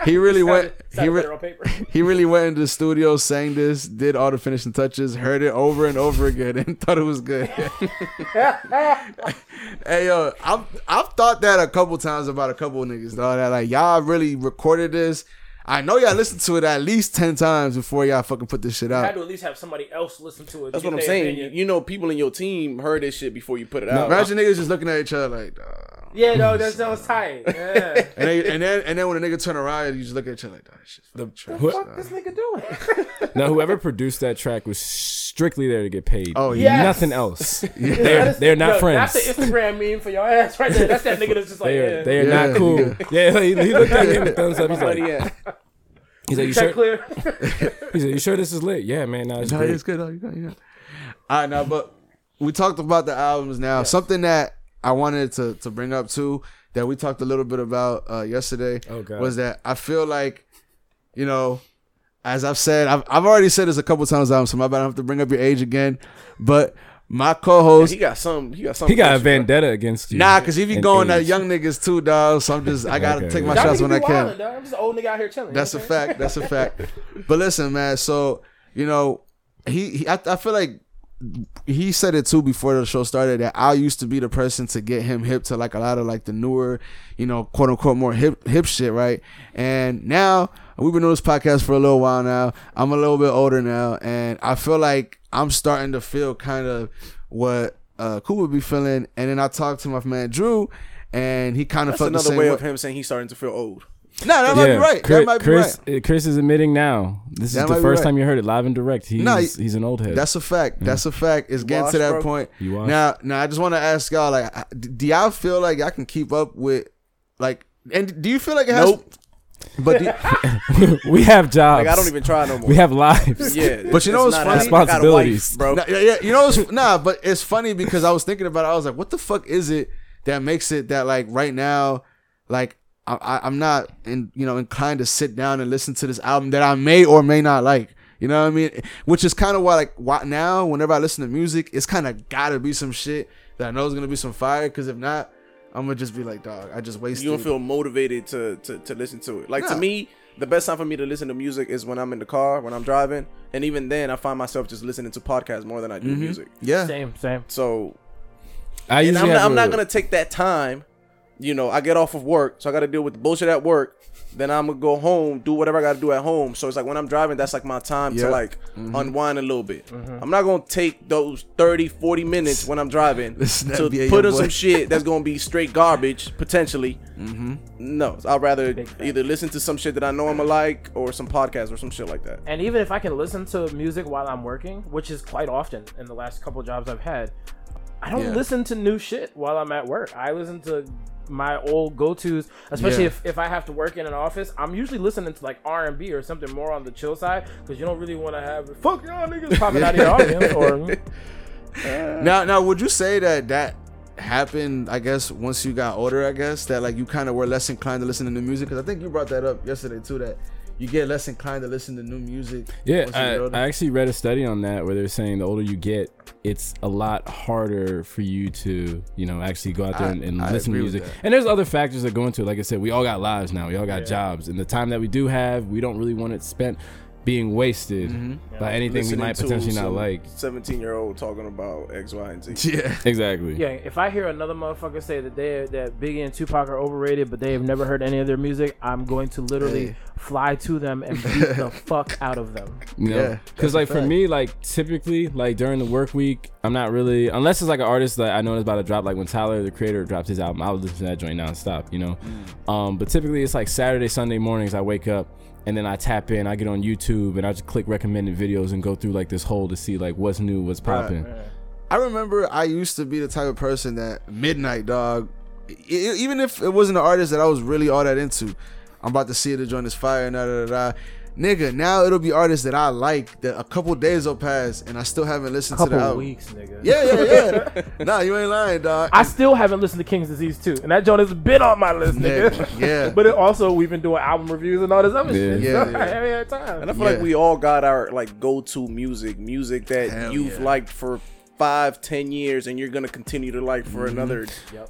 he really went. He, re- paper. he really went into the studio, sang this, did all the finishing touches, heard it over and over again, and thought it was good. hey yo, I've I've thought that a couple times about a couple of niggas, dog. That like y'all really recorded this. I know y'all listened to it at least ten times before y'all fucking put this shit I had to at least have somebody else listen to it. That's to what I'm saying. opinion. You know, people in your team heard this shit before you put it out. Imagine niggas just looking at each other like, dawg. Yeah, no, that sounds tight. Yeah. and, they, and then and then when a nigga turn around, you just look at each other like, dawg, this shit's fucking trash. Who- What this nigga doing? now, whoever produced that track was strictly there to get paid. Oh, yeah. Yes. Nothing else. That They're, is- they're not yo, friends. That's the Instagram meme for your ass right there. That's that nigga that's just like, They're, yeah. they're Yeah. not cool. Yeah, he, he looked at me and thumbs up. He's like, yeah, he's like, you Check sure? clear. He said, you sure this is lit? Yeah, man. Nah, it's No, great. it's good. though. You got, you. All right, now, but we talked about the albums now. Something that I wanted to to bring up too that we talked a little bit about uh, yesterday Oh, was that I feel like, you know, as I've said, I've, I've already said this a couple times on, so my bad. I don't have to bring up your age again, but my co-host. he got some. He got some. He got a vendetta against you. Nah, cause he be And going at young niggas too, dog. So I'm just, I gotta Okay. take my Y'all shots when I can. wildin', dog. I'm just an old nigga out here chilling. That's you a know what fact. That's a fact. But listen, man. So you know, he, he I, I feel like he said it too before the show started that I used to be the person to get him hip to like a lot of like the newer, you know, quote unquote more hip hip shit, right? And now we've been doing this podcast for a little while now. I'm a little bit older now, and I feel like I'm starting to feel kind of what uh Cool would be feeling. And then I talked to my man Drew, and he kind of felt the another same way way. of him saying he's starting to feel old. No, that might be right. Chris, that might be Chris, right. uh, Chris is admitting now. This That is the first right. time you heard it live and direct. He's No, he- he's an old head. That's a fact. That's a fact. It's getting washed, to that bro? point. You washed? Now, now I just want to ask y'all, like, do y'all feel like y'all can keep up with, like, and do you feel like it has? Nope. But do, we have jobs. Like I don't even try no more. We have lives. yeah, But you know what's funny? happening. I got a Responsibilities. wife, bro. Nah, yeah, yeah, you know, it's, nah, but it's funny because I was thinking about it. I was like, what the fuck is it that makes it that like right now, like I, I, I'm not in, you know, inclined to sit down and listen to this album that I may or may not like. You know what I mean? Which is kind of why, like, why now whenever I listen to music, it's kind of gotta be some shit that I know is gonna be some fire. Because if not, I'm gonna just be like, dog, I just wasted. you don't feel motivated to, to to listen to it. Like to me, the best time for me to listen to music is when I'm in the car, when I'm driving, and even then, I find myself just listening to podcasts more than I do mm-hmm. music. yeah. Same, same. So, I and I'm, not, I'm not gonna take that time. You know, I get off of work, so I got to deal with the bullshit at work. Then I'm gonna go home, do whatever I got to do at home. So it's like when I'm driving, that's like my time Yeah. to like Mm-hmm. unwind a little bit. I'm not gonna take those 30, 40 minutes when I'm driving to to NBA put on Youngboy. some shit that's gonna be straight garbage potentially. Mm-hmm. No, I'd rather either listen to some shit that I know I'm gonna like or some podcast or some shit like that. And even if I can listen to music while I'm working, which is quite often in the last couple jobs I've had, I don't Yeah. listen to new shit while I'm at work. I listen to my old go-tos, especially Yeah. if, if I have to work in an office. I'm usually listening to like R&B or something more on the chill side because you don't really want to have fuck y'all niggas popping out of your audience or Now, now, would you say that that happened? I guess once you got older, I guess that like you kind of were less inclined to listen to new music. Because I think you brought that up yesterday too. That you get less inclined to listen to new music. Yeah, once you get I. I actually read a study on that where they're saying the older you get, it's a lot harder for you to, you know, actually go out there I- and, and listen to music. And there's other factors that go into it. Like I said, we all got lives now. We all got jobs, and the time that we do have, we don't really want it spent being wasted Mm-hmm. by anything we might potentially not like. 17 year old talking about X, Y, and Z. yeah. Exactly. yeah. If I hear another motherfucker say that they that Biggie and Tupac are overrated, but they have never heard any of their music, I'm going to literally Hey. fly to them and beat the fuck out of them. You know, Yeah, because like for me, like typically, like during the work week, I'm not really unless it's like an artist that I know is about to drop. Like when Tyler, the creator, drops his album, I'll listen to that joint nonstop. You know, Mm. um, but typically it's like Saturday, Sunday mornings. I wake up and then I tap in. I get on YouTube and I just click recommended videos and go through like this hole to see like what's new, what's popping. I remember I used to be the type of person that midnight dog, even if it wasn't an artist that I was really all that into, I'm about to see it to join this fire and da da da. da. Nigga, now it'll be artists that I like that a couple days will pass and I still haven't listened to Couple the album. weeks, nigga. Yeah, yeah, yeah. nah, you ain't lying, dog. I still haven't listened to King's Disease 2, and that joint has been on my list, nigga. Nigga, yeah. but it also, we've been doing album reviews and all this other Yeah. shit. Yeah, so yeah. I time. And I feel Yeah. like we all got our like go-to music, music that Hell you've yeah. liked for five, ten years, and you're gonna continue to like for mm-hmm. another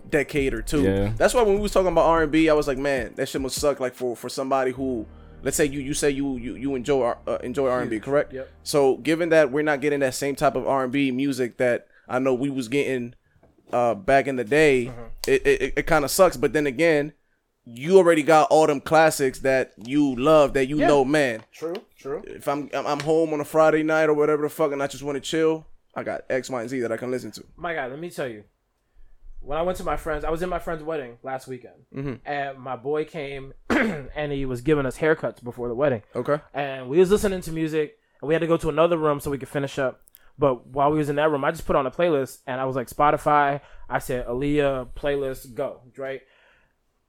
decade or two. Yeah. That's why when we was talking about R and B, I was like, man, that shit must suck. Like for for somebody who, let's say you you say you you you enjoy uh, enjoy R and B, correct? Yep. So given that we're not getting that same type of R and B music that I know we was getting uh back in the day, it it, it kind of sucks. But then again. You already got all them classics that you love that you Yeah. know, man True, true. if I'm I'm I'm home on a Friday night or whatever the fuck, and I just want to chill, I got X, Y, and Z that I can listen to. My God, let me tell you. When I went to my friend's, I was in my friend's wedding last weekend, Mm-hmm. and my boy came and he was giving us haircuts before the wedding. Okay. and we was listening to music and we had to go to another room so we could finish up but while we was in that room i just put on a playlist and i was like spotify i said Aaliyah playlist go right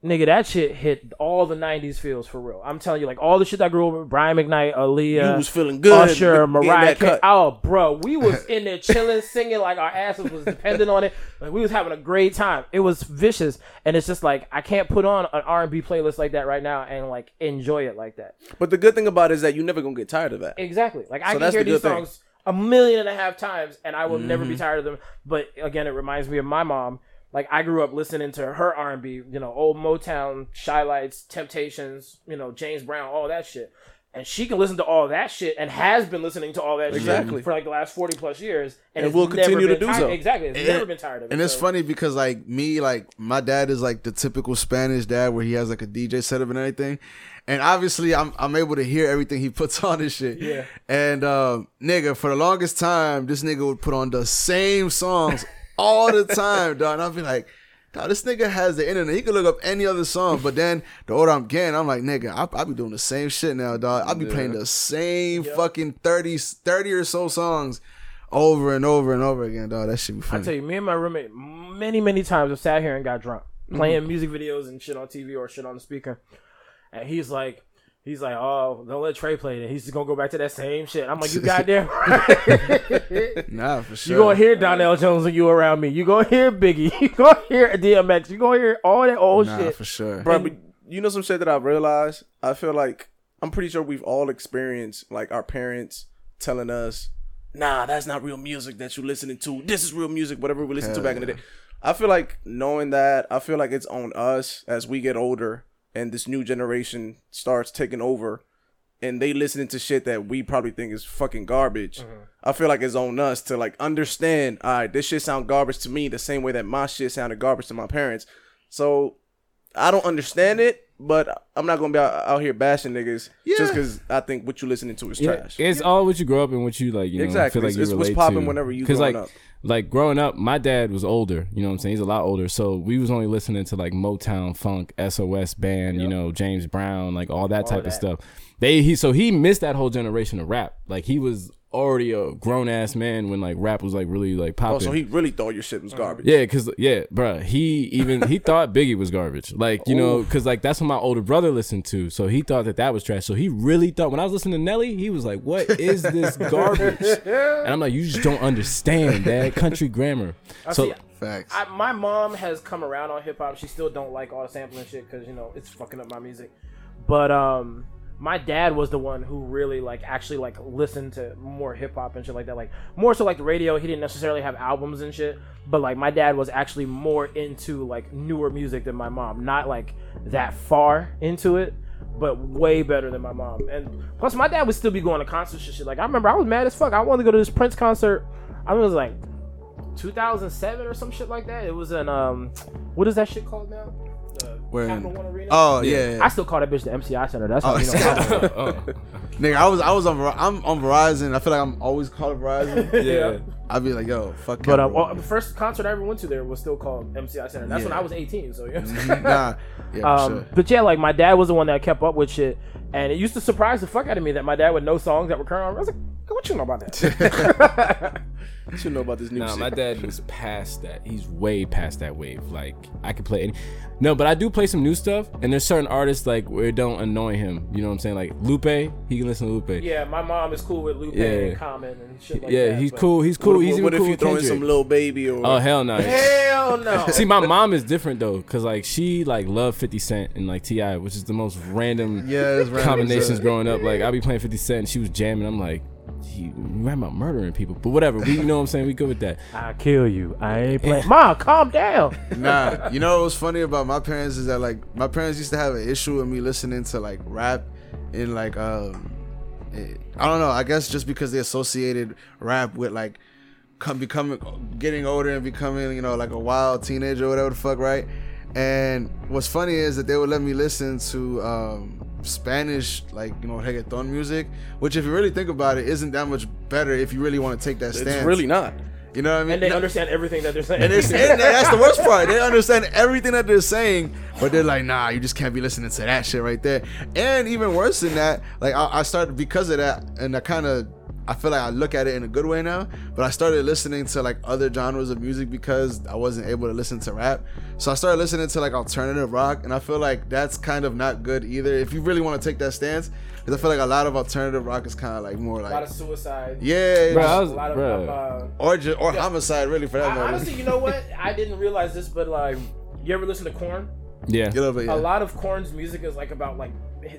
nigga that shit hit all the 90s feels for real i'm telling you like all the shit that grew up with brian mcknight Aaliyah You was feeling good. usher mariah Carey. oh bro we was in there chilling singing like our asses was dependent on it like we was having a great time it was vicious and it's just like i can't put on an r&b playlist like that right now and like enjoy it like that But the good thing about it is that you're never gonna get tired of that. Exactly. Like I So can hear the these thing. songs a million and a half times, and I will never Mm-hmm. be tired of them. But again, it reminds me of my mom. Like I grew up listening to her R and B, you know, old Motown, Chi-Lites, Temptations, you know, James Brown, all that shit. And she can listen to all that shit and has been listening to all that Exactly. shit for like the last forty plus years, and, And will continue to do tired- so. Exactly, it's And- never been tired of it. And it's so- funny because like me, like my dad is like the typical Spanish dad where he has like a DJ setup and everything. And obviously I'm I'm able to hear everything he puts on and shit. Yeah. And um nigga, for the longest time, this nigga would put on the same songs all the time, dog. And I'd be like, dog, this nigga has the internet. He could look up any other song. But then the older I'm getting, I'm like, nigga, I, I be doing the same shit now, dog. I'll be playing the same fucking 30, 30 or so songs over and over and over again, dog. That shit be I tell you, me and my roommate many, many times have sat here and got drunk Mm-hmm. playing music videos and shit on TV or shit on the speaker, and he's like. He's like, oh, don't let Trey play it. He's just gonna go back to that same shit. I'm like, you goddamn right. Nah, for sure. You gonna hear Donell Jones when you around me. You gonna hear Biggie. You gonna hear DMX. You gonna hear all that old Nah, shit. for sure. Bro, but you know some shit that I've realized? I feel like I'm pretty sure we've all experienced like our parents telling us, nah, that's not real music that you're listening to. This is real music, whatever we listened to Hell back in the day. I feel like knowing that, I feel like it's on us as we get older and this new generation starts taking over and they listening to shit that we probably think is fucking garbage. Mm-hmm. I feel like it's on us to like understand, all right, this shit sound garbage to me the same way that my shit sounded garbage to my parents. So I don't understand it, but I'm not gonna be out, out here bashing niggas Yeah. just because I think what you listening to is Yeah, trash. it's all what you grow up and what you like. You know, Exactly. Feel like It's- you it's what's popping whenever you 'Cause, growing like, up. Like growing up, my dad was older. You know what I'm saying? He's a lot older, so we was only listening to like Motown, funk, SOS band. You know, James Brown, like all that type of stuff. They he so he missed that whole generation of rap. Like he was already a grown ass man when like rap was like really like popping. Oh, so he really thought your shit was garbage. Yeah, cause yeah, bruh, he even he thought Biggie was garbage. Like you know, cause like that's what my older brother listened to. So he thought that that was trash. So he really thought when I was listening to Nelly, he was like, "What is this garbage?" And I'm like, "You just don't understand that country grammar." So see, Facts. I, my mom has come around on hip hop. She still don't like all the sampling shit because you know it's fucking up my music. But um, my dad was the one who really like actually like listened to more hip hop and shit like that. Like more so like the radio. He didn't necessarily have albums and shit. But like my dad was actually more into like newer music than my mom. Not like that far into it. But way better than my mom, and plus my dad would still be going to concerts and shit. Like I remember, I was mad as fuck. I wanted to go to this Prince concert. I was like 2007 or some shit like that. It was in um, what is that shit called now? The Where- Capital One Arena. Oh yeah, I still call that bitch the MCI Center. That's how Oh, you know. nigga. I was I was on Ver- I'm on Verizon. I feel like I'm always calling Verizon. yeah. I'd be like, yo, fuck. But uh, Capital. well, the first concert I ever went to there was still called MCI Center. That's when I was 18. So yeah. nah, yeah, Um, sure. But yeah, like my dad was the one that kept up with shit, and it used to surprise the fuck out of me that my dad would know songs that were current. on. I was like, what you know about that? what You know about this new Nah, shit. my dad was past that. He's way past that wave. Like I could play any. No, but I do play some new stuff, and there's certain artists like where it don't annoy him. You know what I'm saying? Like Lupe, he can listen to Lupe. yeah, my mom is cool with Lupe Yeah. and Common and shit like yeah, that. he's but- cool. He's what, cool. what- he's even what if cool you with throw in some Lil Baby or Oh hell no! Hell no. See, my mom is different though, cause like she like loved Fifty Cent and like T.I., which is the most random Yeah, it's random combinations growing up. Like I be playing Fifty Cent, and she was jamming. I'm like, you rap about murdering people, but whatever. We, you know what I'm saying? We good with that. I kill you. I ain't playing. Mom, calm down. Nah, you know what's funny about my parents is that like my parents used to have an issue with me listening to like rap and like um eh, I don't know, I guess just because they associated rap with like come becoming getting older and becoming, you know, like a wild teenager or whatever the fuck, right? And what's funny is that they would let me listen to um Spanish like, you know, reggaeton music, which if you really think about it isn't that much better if you really want to take that stance. it's really not. You know what I mean? And they No- understand everything that they're saying. and saying that that's the worst part. They understand everything that they're saying, but they're like, nah, you just can't be listening to that shit right there. And even worse than that, like I, I started because of that, and I kind of. I feel like I look at it in a good way now, but I started listening to like other genres of music because I wasn't able to listen to rap. So I started listening to like alternative rock, and I feel like that's kind of not good either. If you really want to take that stance, because I feel like a lot of alternative rock is kind of like more like a lot of suicide. yeah, Bro, I A was- lot of uh, or just, or homicide really for that I, matter. honestly, you know what? I didn't realize this, but like, you ever listen to Korn? Yeah. a little bit, yeah. A lot of Korn's music is like about like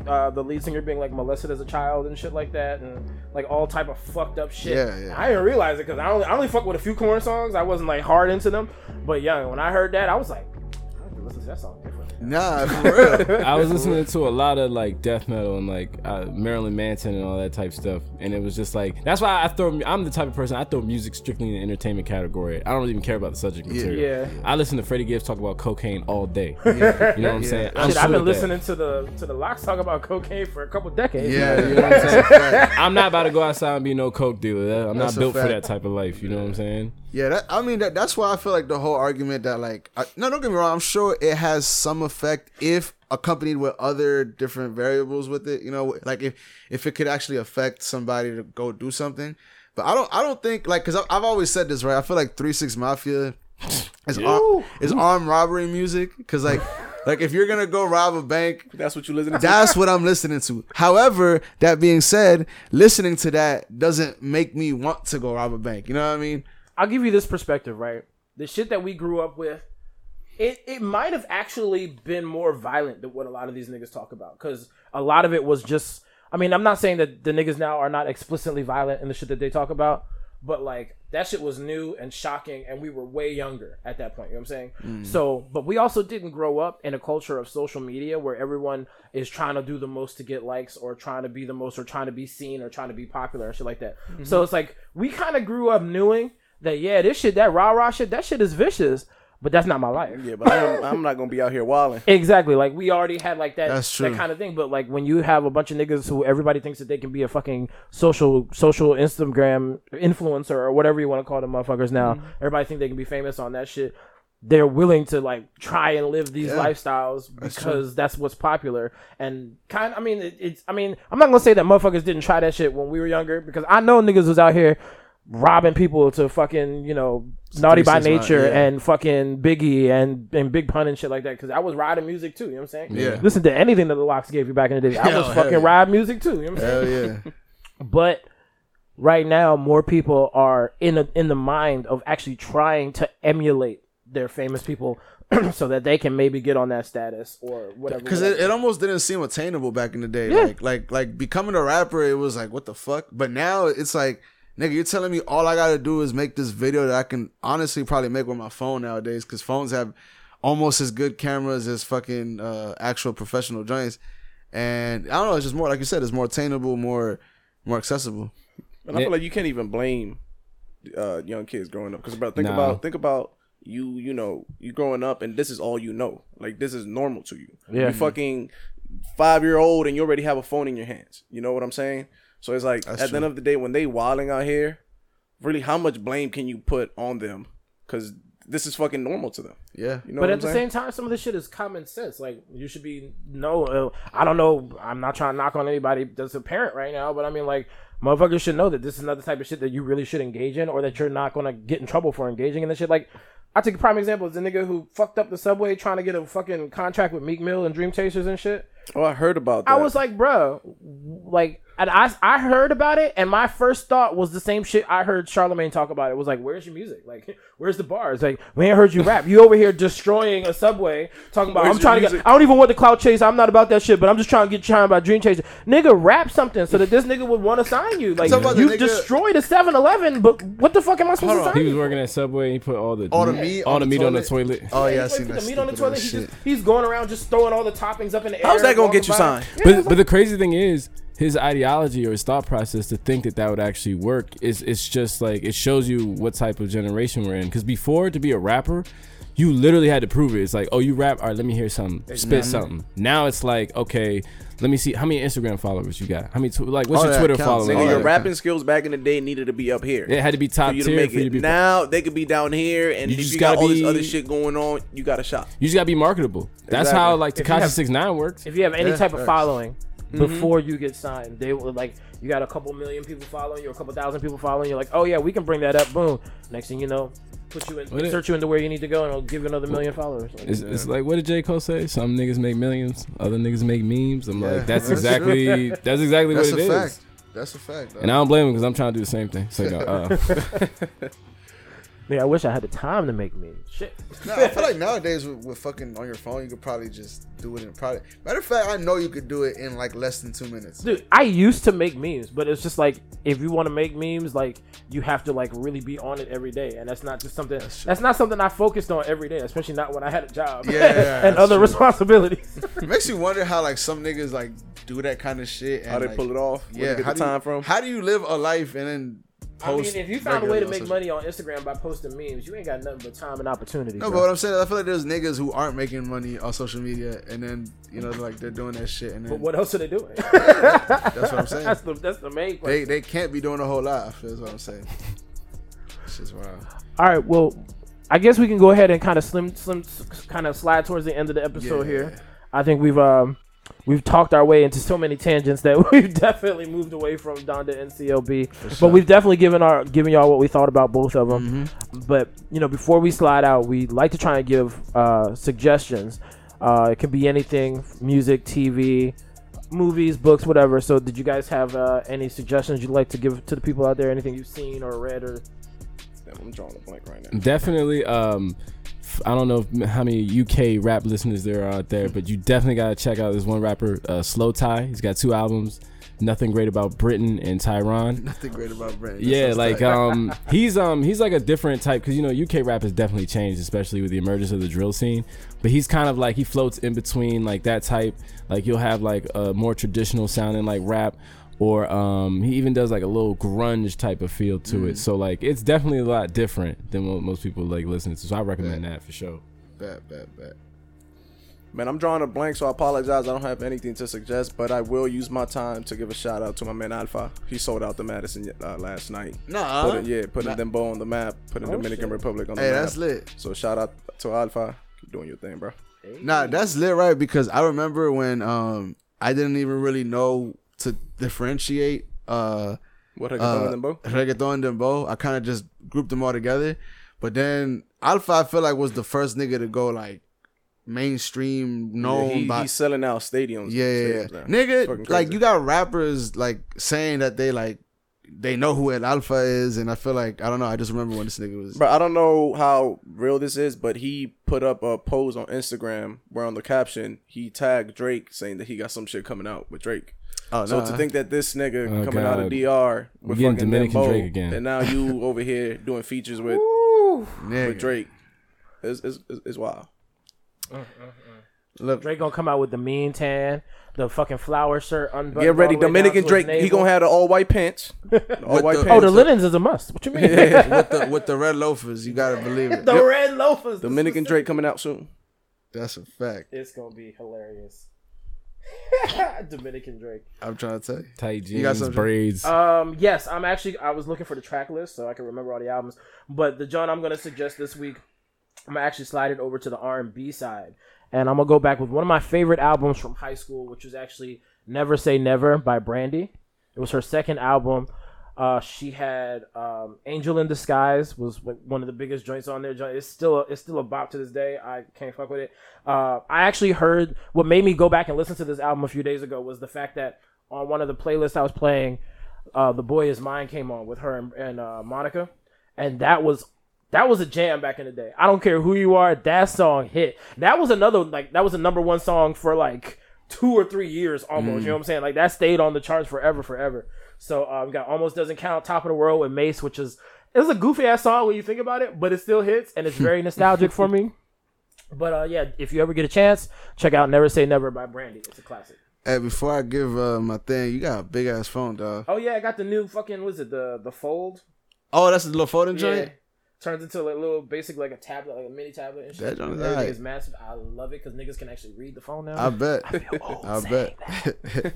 uh, the lead singer being like molested as a child and shit like that, and like all type of fucked up shit. Yeah, yeah. I didn't realize it because I only I only fuck with a few Korn songs. I wasn't like hard into them, but yeah, when I heard that, I was like. I have to listen to that song different. Nah, for real. I was listening to a lot of like death metal and like uh, Marilyn Manson and all that type stuff, and it was just like that's why I throw. I'm the type of person I throw music strictly in the entertainment category. I don't even care about the subject material. Yeah. I listen to Freddie Gibbs talk about cocaine all day. You know what I'm saying? I'm Shit, I've been with that. listening to the to the LOX talk about cocaine for a couple decades. Yeah, You know what I'm saying? I'm not about to go outside and be no coke dealer. That- I'm That's not built for that type of life. You know what I'm saying? Yeah, that, I mean that, that's why I feel like the whole argument that like I, no, don't get me wrong. I'm sure it has some effect if accompanied with other different variables with it. You know, like if if it could actually affect somebody to go do something. But I don't I don't think like because I've always said this right. I feel like Three Six Mafia is ar- is armed robbery music because like like if you're gonna go rob a bank, That's what you listening. to. that's what I'm listening to. However, that being said, listening to that doesn't make me want to go rob a bank. You know what I mean? I'll give you this perspective, right? The shit that we grew up with, it it might have actually been more violent than what a lot of these niggas talk about. Because a lot of it was just. I mean, I'm not saying that the niggas now are not explicitly violent in the shit that they talk about, but like that shit was new and shocking, and we were way younger at that point. You know what I'm saying? Mm. So, but we also didn't grow up in a culture of social media where everyone is trying to do the most to get likes or trying to be the most or trying to be seen or trying to be popular and shit like that. Mm-hmm. So it's like we kind of grew up knowing that yeah, this shit, that rah rah shit, that shit is vicious, but that's not my life. Yeah, but I'm, I'm not gonna be out here wilding. Exactly. Like we already had like that That's that kind of thing. But like when you have a bunch of niggas who everybody thinks that they can be a fucking social social Instagram influencer or whatever you want to call them motherfuckers now. Mm-hmm. Everybody think they can be famous on that shit. They're willing to like try and live these Yeah. lifestyles because that's, what's popular and kind. I mean, it, it's. I mean, I'm not gonna say that motherfuckers didn't try that shit when we were younger because I know niggas was out here robbing people to fucking you know naughty by 369, nature yeah. and fucking Biggie and and Big Pun and shit like that because I was riding music too. You know what I'm saying? Yeah. Listen to anything that the LOX gave you back in the day. I Hell, was fucking yeah. ride music too. You know what I'm saying? Hell yeah. But right now, more people are in a, in the mind of actually trying to emulate their famous people so that they can maybe get on that status or whatever. Because it, it almost didn't seem attainable back in the day. Yeah. Like like like becoming a rapper, it was like what the fuck. But now it's like, nigga, you're telling me all I gotta do is make this video that I can honestly probably make with my phone nowadays. Because phones have almost as good cameras as fucking uh, actual professional joints. And I don't know, it's just more like you said, it's more attainable, more more accessible. And I feel like you can't even blame uh, young kids growing up because, bro, think Nah. about think about you. You know, you growing up and this is all you know. Like this is normal to you. Yeah. You fucking five year old and you already have a phone in your hands. You know what I'm saying? So it's like That's at the end of the day, when they wilding out here, really, how much blame can you put on them? Because this is fucking normal to them. Yeah. You know but what at I'm the saying? same time, some of this shit is common sense. Like you should be no. Uh, I don't know. I'm not trying to knock on anybody that's a parent right now, but I mean, like motherfuckers should know that this is another type of shit that you really should engage in, or that you're not gonna get in trouble for engaging in this shit. Like I take a prime example is the nigga who fucked up the subway trying to get a fucking contract with Meek Mill and Dream Chasers and shit. Oh, I heard about that. I was like, bro, like, and I I heard about it, and my first thought was the same shit I heard Charlemagne talk about. It was like, where's your music? Like, where's the bars? Like, we ain't heard you rap. You over here destroying a subway, talking about Where's I'm trying your to get. I don't even want the clout chase. I'm not about that shit, but I'm just trying to get trying about Dream Chaser. Nigga, rap something so that this nigga would want to sign you. Like, Talk about the you nigga- destroyed a 7-Eleven, but what the fuck am I supposed to sign He was you? working at Subway. and He put all the All the meat all on the the meat on the toilet. toilet. Oh Yeah, yeah, I he seen that. the meat on the toilet. ass He just, he's going around just throwing all the toppings up in the air. How's that gonna get you signed? Yeah, But but the crazy thing is his ideology or his thought process to think that that would actually work is it's just like it shows you what type of generation we're in. Because before to be a rapper, you literally had to prove it. It's like, oh, you rap. All right, let me hear something. Spit something. Now it's like, okay, let me see how many Instagram followers you got. How many tw- like what's All your Twitter counts. followers? Nigga, Oh, your yeah. rapping skills back in the day needed to be up here. It had to be for top you to tier make for you to it. be. Now they could be down here, and You if just you got gotta all this other shit going on, you got a shot. you just gotta be marketable. That's Exactly. how like Tekashi have- Six Nine works. if you have any Yeah, type of facts. following Mm-hmm. before you get signed, they will like you got a couple million people following you, or a couple thousand people following you. Like, oh yeah, we can bring that up. Boom. Next thing you know, put you in, What it- you into where you need to go, and it'll give you another million followers. Like, It's, it's like what did J Cole say? Some niggas make millions, other niggas make memes. I'm Yeah, like, that's that's exactly that's exactly That's what a it is. fact. That's a fact. And I don't blame him because I'm trying to do the same thing. So, you know, uh, Man, I wish I had the time to make memes. Shit. No, I feel like nowadays with, with fucking on your phone, you could probably just do it in probably. Matter of fact, I know you could do it in like less than two minutes. Dude, I used to make memes, but it's just like if you want to make memes, like you have to like really be on it every day, and that's not just something. That's, not something I focused on every day, especially not when I had a job Yeah, and other true. responsibilities. It makes you wonder how like some niggas like do that kind of shit. And, How they like, pull it off? Where Yeah, they get how the do you- time from? How do you live a life and then I mean, if you found a way to make money on Instagram by posting memes, you ain't got nothing but time and opportunity. No, bro. but what I'm saying, I feel like there's niggas who aren't making money on social media, and then you know, like they're doing that shit, and then But what else are they doing? that's what I'm saying. that's the that's the main they question. they can't be doing a whole lot. That's what I'm saying. It's just wild. All right, well, I guess we can go ahead and kind of slim slim kind of slide towards the end of the episode Yeah. here. I think we've um we've talked our way into so many tangents that we've definitely moved away from Donda and CLB. But we've definitely given our given y'all what we thought about both of them. But you know, before we slide out, we like to try and give uh, suggestions. Uh, it can be anything: music, TV, movies, books, whatever. So, did you guys have uh, any suggestions you'd like to give to the people out there? Anything you've seen or read or Damn, I'm drawing a blank right now. Definitely. Um, I don't know if- how many UK rap listeners there are out there, but you definitely gotta check out this one rapper, uh, Slowthai. He's got two albums. Nothing great about Britain and Tyron. Nothing great about Britain. That Yeah, like tight. um, he's um, he's like a different type because you know UK rap has definitely changed, especially with the emergence of the drill scene. But he's kind of like he floats in between like that type. Like you'll have like a more traditional sounding like rap, or um, he even does like a little grunge type of feel to Mm. it. So like it's definitely a lot different than what most people like listening to. So I recommend that for sure. bad, bad, bad. Man, I'm drawing a blank, so I apologize. I don't have anything to suggest, but I will use my time to give a shout out to my man Alfa. He sold out the Madison uh, last night. Nah, Putting, yeah, putting them both on the map, putting Oh, Dominican shit. Republic on the hey, map. Hey, that's lit. So shout out to Alfa. Keep doing your thing, bro. Nah, that's lit, right? Because I remember when um I didn't even really know to differentiate uh What have uh, done, Bo? reggaeton and dembow. I kind of just grouped them all together. But then Alfa, I feel like was the first nigga to go like mainstream, known he, by he's selling out stadiums. yeah, yeah, yeah. nigga. Like you got rappers like saying that they like they know who El Alfa is, and I feel like I don't know. I just remember when this nigga was. Bro, I don't know how real this is, but he put up a post on Instagram where on the caption he tagged Drake saying that he got some shit coming out with Drake. Oh So no, to think that this nigga Oh, coming out of God. DR with getting fucking Dominican Dembow, Drake again. and now you over here doing features with nigga. with Drake is is is, is wild. Mm, mm, mm. Look, Drake gonna come out with the mean tan, the fucking flower shirt unbuttoned. Get ready, all the way down Dominican Drake. He gonna have the all white pants. all white the- pants. Oh, the linens is a must. What you mean? with the with the red loafers, you gotta believe it. the red loafers. Dominican Drake coming out soon. That's a fact. It's gonna be hilarious. Dominican Drake. I'm trying to tell you. Tight You got some something? braids. Um, yes, I'm actually. I was looking for the track list so I can remember all the albums. But the John I'm gonna suggest this week, I'm gonna actually slide it over to the R&B side, and I'm gonna go back with one of my favorite albums from high school, which was actually "Never Say Never" by Brandy. It was her second album. Uh, she had um, "Angel in Disguise" was one of the biggest joints on there. It's still a, it's still a bop to this day. I can't fuck with it. Uh, I actually heard what made me go back and listen to this album a few days ago was the fact that on one of the playlists I was playing, uh, "The Boy Is Mine" came on with her and, and uh, Monica, and that was that was a jam back in the day. I don't care who you are, that song hit. That was another like that was a number one song for like two or three years almost. You know what I'm saying? Like that stayed on the charts forever, forever. So um, got almost doesn't count. Top of the world with Mase, which is it's a goofy ass song when you think about it, but it still hits and it's very nostalgic for me. But uh, yeah, if you ever get a chance, check out "Never Say Never" by Brandy. It's a classic. Hey, before I give uh, my thing, you got a big ass phone, dog. Oh yeah, I got the new fucking was it the the Fold? Oh, that's the little folding Yeah. joint. Turns into like a little basic like a tablet, like a mini tablet and shit. That joint is is massive. I love it because niggas can actually read the phone now. I bet. old I saying bet.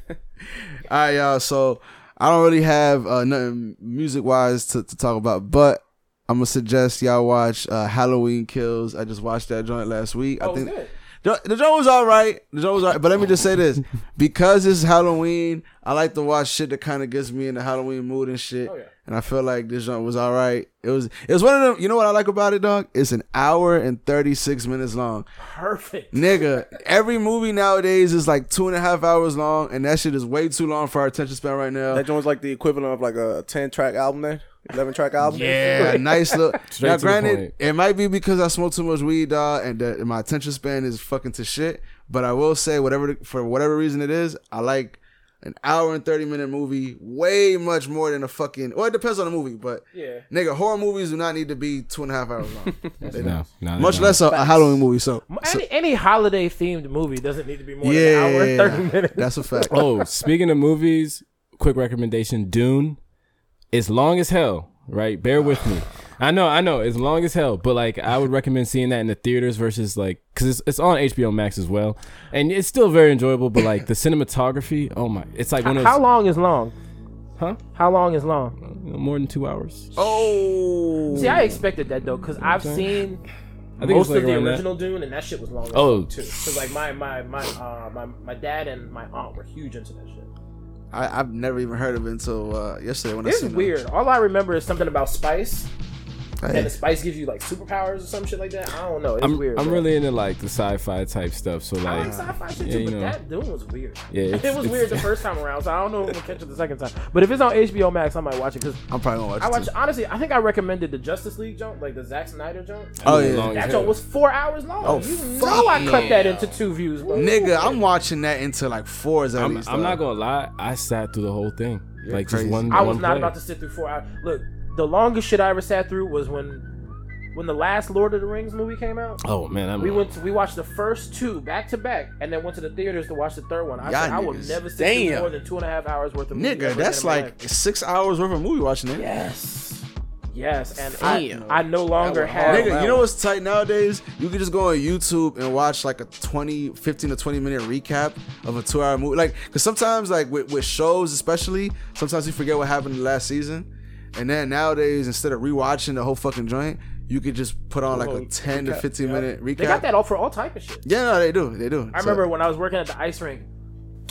All right, y'all. So I don't really have uh, nothing music wise to, to talk about, but I'm gonna suggest y'all watch uh, Halloween Kills. I just watched that joint last week. oh, I think good. The, the joint was all right. The joint was all right. But let me just say this: because it's Halloween, I like to watch shit that kind of gets me in the Halloween mood and shit. Oh, yeah. And I feel like this joint was all right. It was. It was one of them. You know what I like about it, dog? It's an hour and thirty six minutes long. Perfect. Nigga, every movie nowadays is like two and a half hours long, and that shit is way too long for our attention span right now. That joint's like the equivalent of like a ten track album. Then 11 track album. Yeah, nice look. Straight now, granted, it might be because I smoke too much weed, dog, and that my attention span is fucking to shit. But I will say, whatever the, for whatever reason it is, I like an hour and thirty minute movie way much more than a fucking. Well, it depends on the movie, but Yeah. nigga, horror movies do not need to be two and a half hours long. They No, no, much less a, a Halloween movie. So, so- Any, any holiday themed movie doesn't need to be more yeah, than an hour and 30 minutes. that's a fact. Oh, speaking of movies, quick recommendation: Dune. It's long as hell, right? Bear with me. I know, I know, it's long as hell, but like I would recommend seeing that in the theaters versus like because it's, it's on HBO Max as well, and it's still very enjoyable. But like the cinematography, oh my, it's like one of those, How long is long? huh? How long is long? More than two hours. Oh, See, I expected that though, because I've seen I think most like of the around that. original Dune, and that shit was long. Oh. too. Because like my my my uh my my dad and my aunt were huge into that shit. I, I've never even heard of it until uh, yesterday when I It's seen it. weird. All I remember is something about spice, Hey. and the spice gives you like superpowers or some shit like that. I don't know. It's I'm, weird. I'm bro. really into like the sci-fi type stuff. So like, I like, like sci-fi shit yeah, too, you but know. that Dune was weird. Yeah, it was weird the first time around, so I don't know if we'll catch it the second time. But if it's on HBO Max, I might watch it because I'm probably gonna watch I it. watch. too. Honestly, I think I recommended the Justice League jump, like the Zack Snyder jump. Oh, Long yeah. That hell. joint was four hours long. Oh, you fuck know I cut yeah. that into two views, bro. Nigga, I'm watching that into like fours at I'm, least. I'm dog. not gonna lie. I sat through the whole thing, like crazy. just one. I was one not play. about to sit through four hours. Look, the longest shit I ever sat through was when when the last Lord of the Rings movie came out. Oh man, I'm, We went to, we watched the first two back to back, and then went to the theaters to watch the third one. I Y'all said I will never sit through Damn. more than two and a half hours worth of movie. Nigga, that's like life. six hours worth of movie watching it. yes, yes, and I, Damn. I no longer have. Nigga, you know what's tight nowadays? You can just go on YouTube and watch like a 20, 15 to 20 minute recap of a two hour movie. Like, cause sometimes, like with, with shows, especially, sometimes you forget what happened in the last season. And then nowadays, instead of rewatching the whole fucking joint, you could just put on like a Little 10 to 15 yeah. minute recap. They got that all for all type of shit. Yeah, no, they do. They do. I remember when I was working at the ice rink.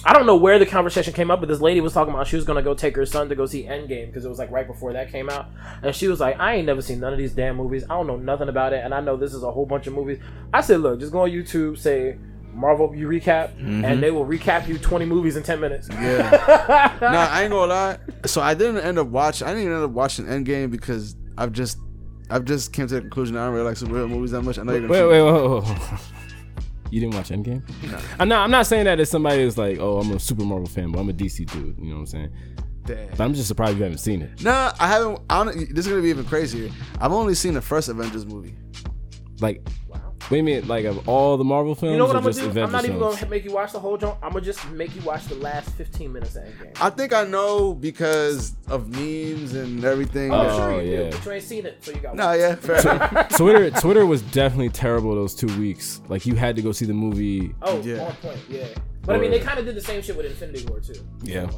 I don't know where the conversation came up, but this lady was talking about she was gonna go take her son to go see Endgame because it was like right before that came out, and she was like, "I ain't never seen none of these damn movies. I don't know nothing about it, and I know this is a whole bunch of movies." I said, "Look, just go on YouTube, say Marvel you recap, and mm-hmm. they will recap you twenty movies in ten minutes." Yeah. nah, I ain't gonna lie. So I didn't end up watching. I didn't even end up watching Endgame because I've just, I've just came to the conclusion I don't really like superhero movies that much. I know you're Wait, gonna wait, wait, wait, wait. You didn't watch Endgame? No. I'm not. I'm not saying that as somebody who's like, oh, I'm a Super Marvel fan, but I'm a DC dude. You know what I'm saying? Damn. But I'm just surprised you haven't seen it. Nah, I haven't. I don't, this is gonna be even crazier. I've only seen the first Avengers movie. Like, what do you mean? Like of all the Marvel films, You know what or I'm gonna do? Avengers I'm not even films? gonna make you watch the whole joint. I'm gonna just make you watch the last 15 minutes of Endgame. I think I know because of memes and everything. I'm Oh, sure you oh, yeah. do, but you ain't seen it, so you got. Nah, yeah, fair enough. Twitter, Twitter was definitely terrible those two weeks. Like you had to go see the movie. Oh, Yeah. on point, yeah. But I mean, they kind of did the same shit with Infinity War too. Yeah.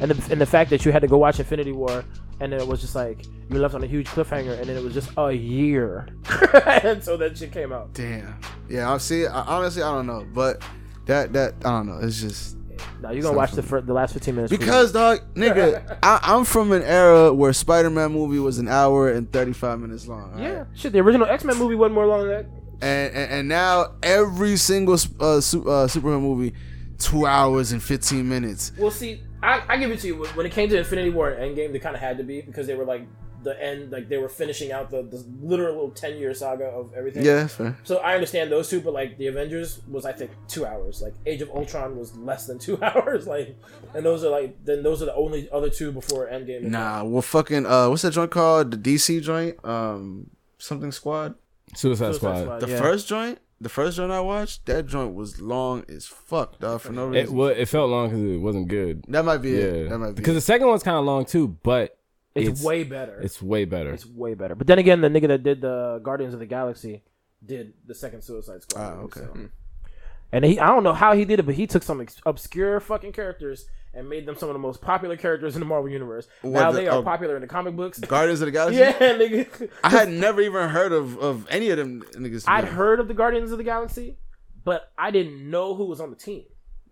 And the, and the fact that you had to go watch Infinity War, and then it was just like you left on a huge cliffhanger, and then it was just a year, and so that shit came out. Damn. Yeah, I see. I, honestly, I don't know, but that that I don't know. It's just Now you're gonna watch the fir- the last 15 minutes because dog, nigga, I, I'm from an era where Spider-Man movie was an hour and 35 minutes long. you. alright? yeah, shit. The original X Men movie wasn't more long than that. and, and and now every single uh, su- uh, superhero movie, two hours and 15 minutes. We'll see, I, I give it to you. When it came to Infinity War and Endgame, they kind of had to be because they were like the end, like they were finishing out the, the literal 10 year saga of everything. Yeah, fair. So I understand those two, but like the Avengers was I think two hours. Like Age of Ultron was less than two hours. Like, and those are like then those are the only other two before Endgame. Nah, well, fucking, uh, what's that joint called? The DC joint, um, something Squad. Suicide, Suicide Squad. Squad. The Yeah. first joint, the first joint I watched, that joint was long as fuck, dog, for no It, reason. well, it felt long because it wasn't good. that might be Yeah, it. That might be because the second one's kind of long too, but It's, it's way better. it's way better. It's way better. But then again, the nigga that did the Guardians of the Galaxy did the second Suicide Squad. Ah, movie, okay. so. And he, I don't know how he did it, but he took some ex- obscure fucking characters and made them some of the most popular characters in the Marvel universe. now the- they are oh, popular in the comic books. Guardians of the Galaxy? yeah, nigga. I had never even heard of, of any of them niggas. I'd heard of the Guardians of the Galaxy, but I didn't know who was on the team.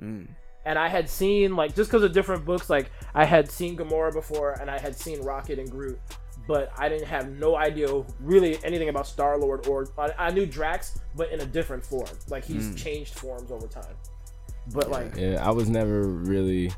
Mm. And I had seen like just because of different books, like I had seen Gamora before, and I had seen Rocket and Groot, but I didn't have no idea really anything about Star Lord or I, I knew Drax, but in a different form. Like he's Mm. changed forms over time. But like, yeah, I was never really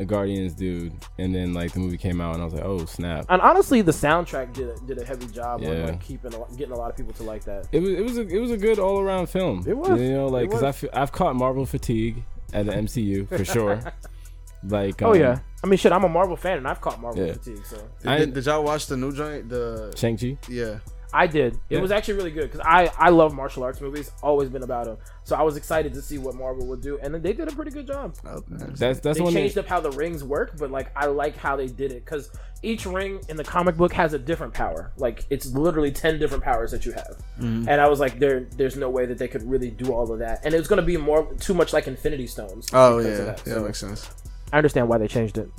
a Guardians dude, and then like the movie came out, and I was like, oh snap. And honestly, the soundtrack did a, did a heavy job on like keeping a, getting a lot of people to like that. It was it was a it was a good all around film. It was. you know like because I was. feel, I've caught Marvel fatigue at the MCU for sure. like Oh um, yeah, I mean shit, I'm a Marvel fan and I've caught Marvel Yeah. fatigue, so Did, I- did, did y'all watch the new joint? The Shang Chi. yeah. I did. It Yeah. was actually really good because I I love martial arts movies. Always been about them, so I was excited to see what Marvel would do, and then they did a pretty good job. Okay. That's that's they one. changed Thing, up how the rings work, but like I like how they did it because each ring in the comic book has a different power. Like it's literally ten different powers that you have, Mm-hmm. and I was like, there, there's no way that they could really do all of that, and it was going to be more too much like Infinity Stones. Oh because yeah, of that. yeah, So makes sense. I understand why they changed it.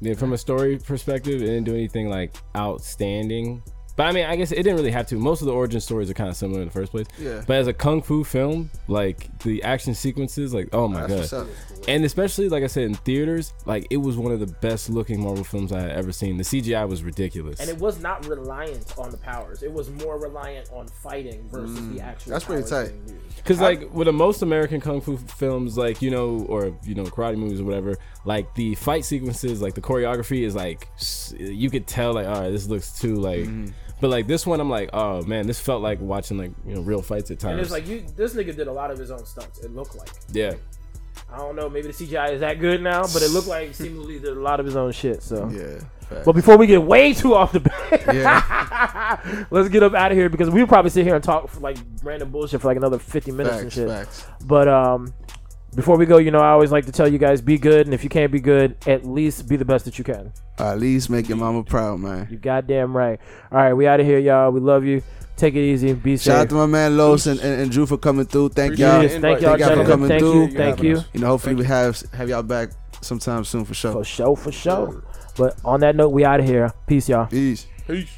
yeah, from a story perspective, it didn't do anything like outstanding. But I mean, I guess it didn't really have to. Most of the origin stories are kind of similar in the first place. Yeah. But as a kung fu film, like the action sequences, like oh my That's god. and especially like I said in theaters, like it was one of the best looking Marvel films I had ever seen. The CGI was ridiculous. And it was not reliant on the powers; it was more reliant on fighting versus the actual. Mm. That's pretty tight. Because like with the most American kung fu films, like you know, or you know, karate movies or whatever, like the fight sequences, like the choreography is like you could tell, like, all right, this looks too like. Mm-hmm. But like this one, I'm like, oh man, this felt like watching like you know real fights at times. And it's like you, this nigga did a lot of his own stunts. It looked like. yeah, I don't know, maybe the CGI is that good now, but it looked like seemingly did a lot of his own shit. So, Yeah. but before we get way too off the bed, Yeah. let's get up out of here because we'll probably sit here and talk for like random bullshit for like another fifty minutes and shit. Facts. But um, before we go, you know, I always like to tell you guys be good, and if you can't be good, at least be the best that you can. At least make your mama proud, man. You goddamn right. All right, we out of here, y'all. We love you. Take it easy. Be safe. Shout out to my man Los and, and, and Drew for coming through. Thank Appreciate y'all. Yes, thank y'all, Thank y'all for coming Thank through. you. Thank you. You know, hopefully we have have y'all back sometime soon for sure. For sure, for sure. But on that note, we out of here. Peace, y'all. Peace. Peace.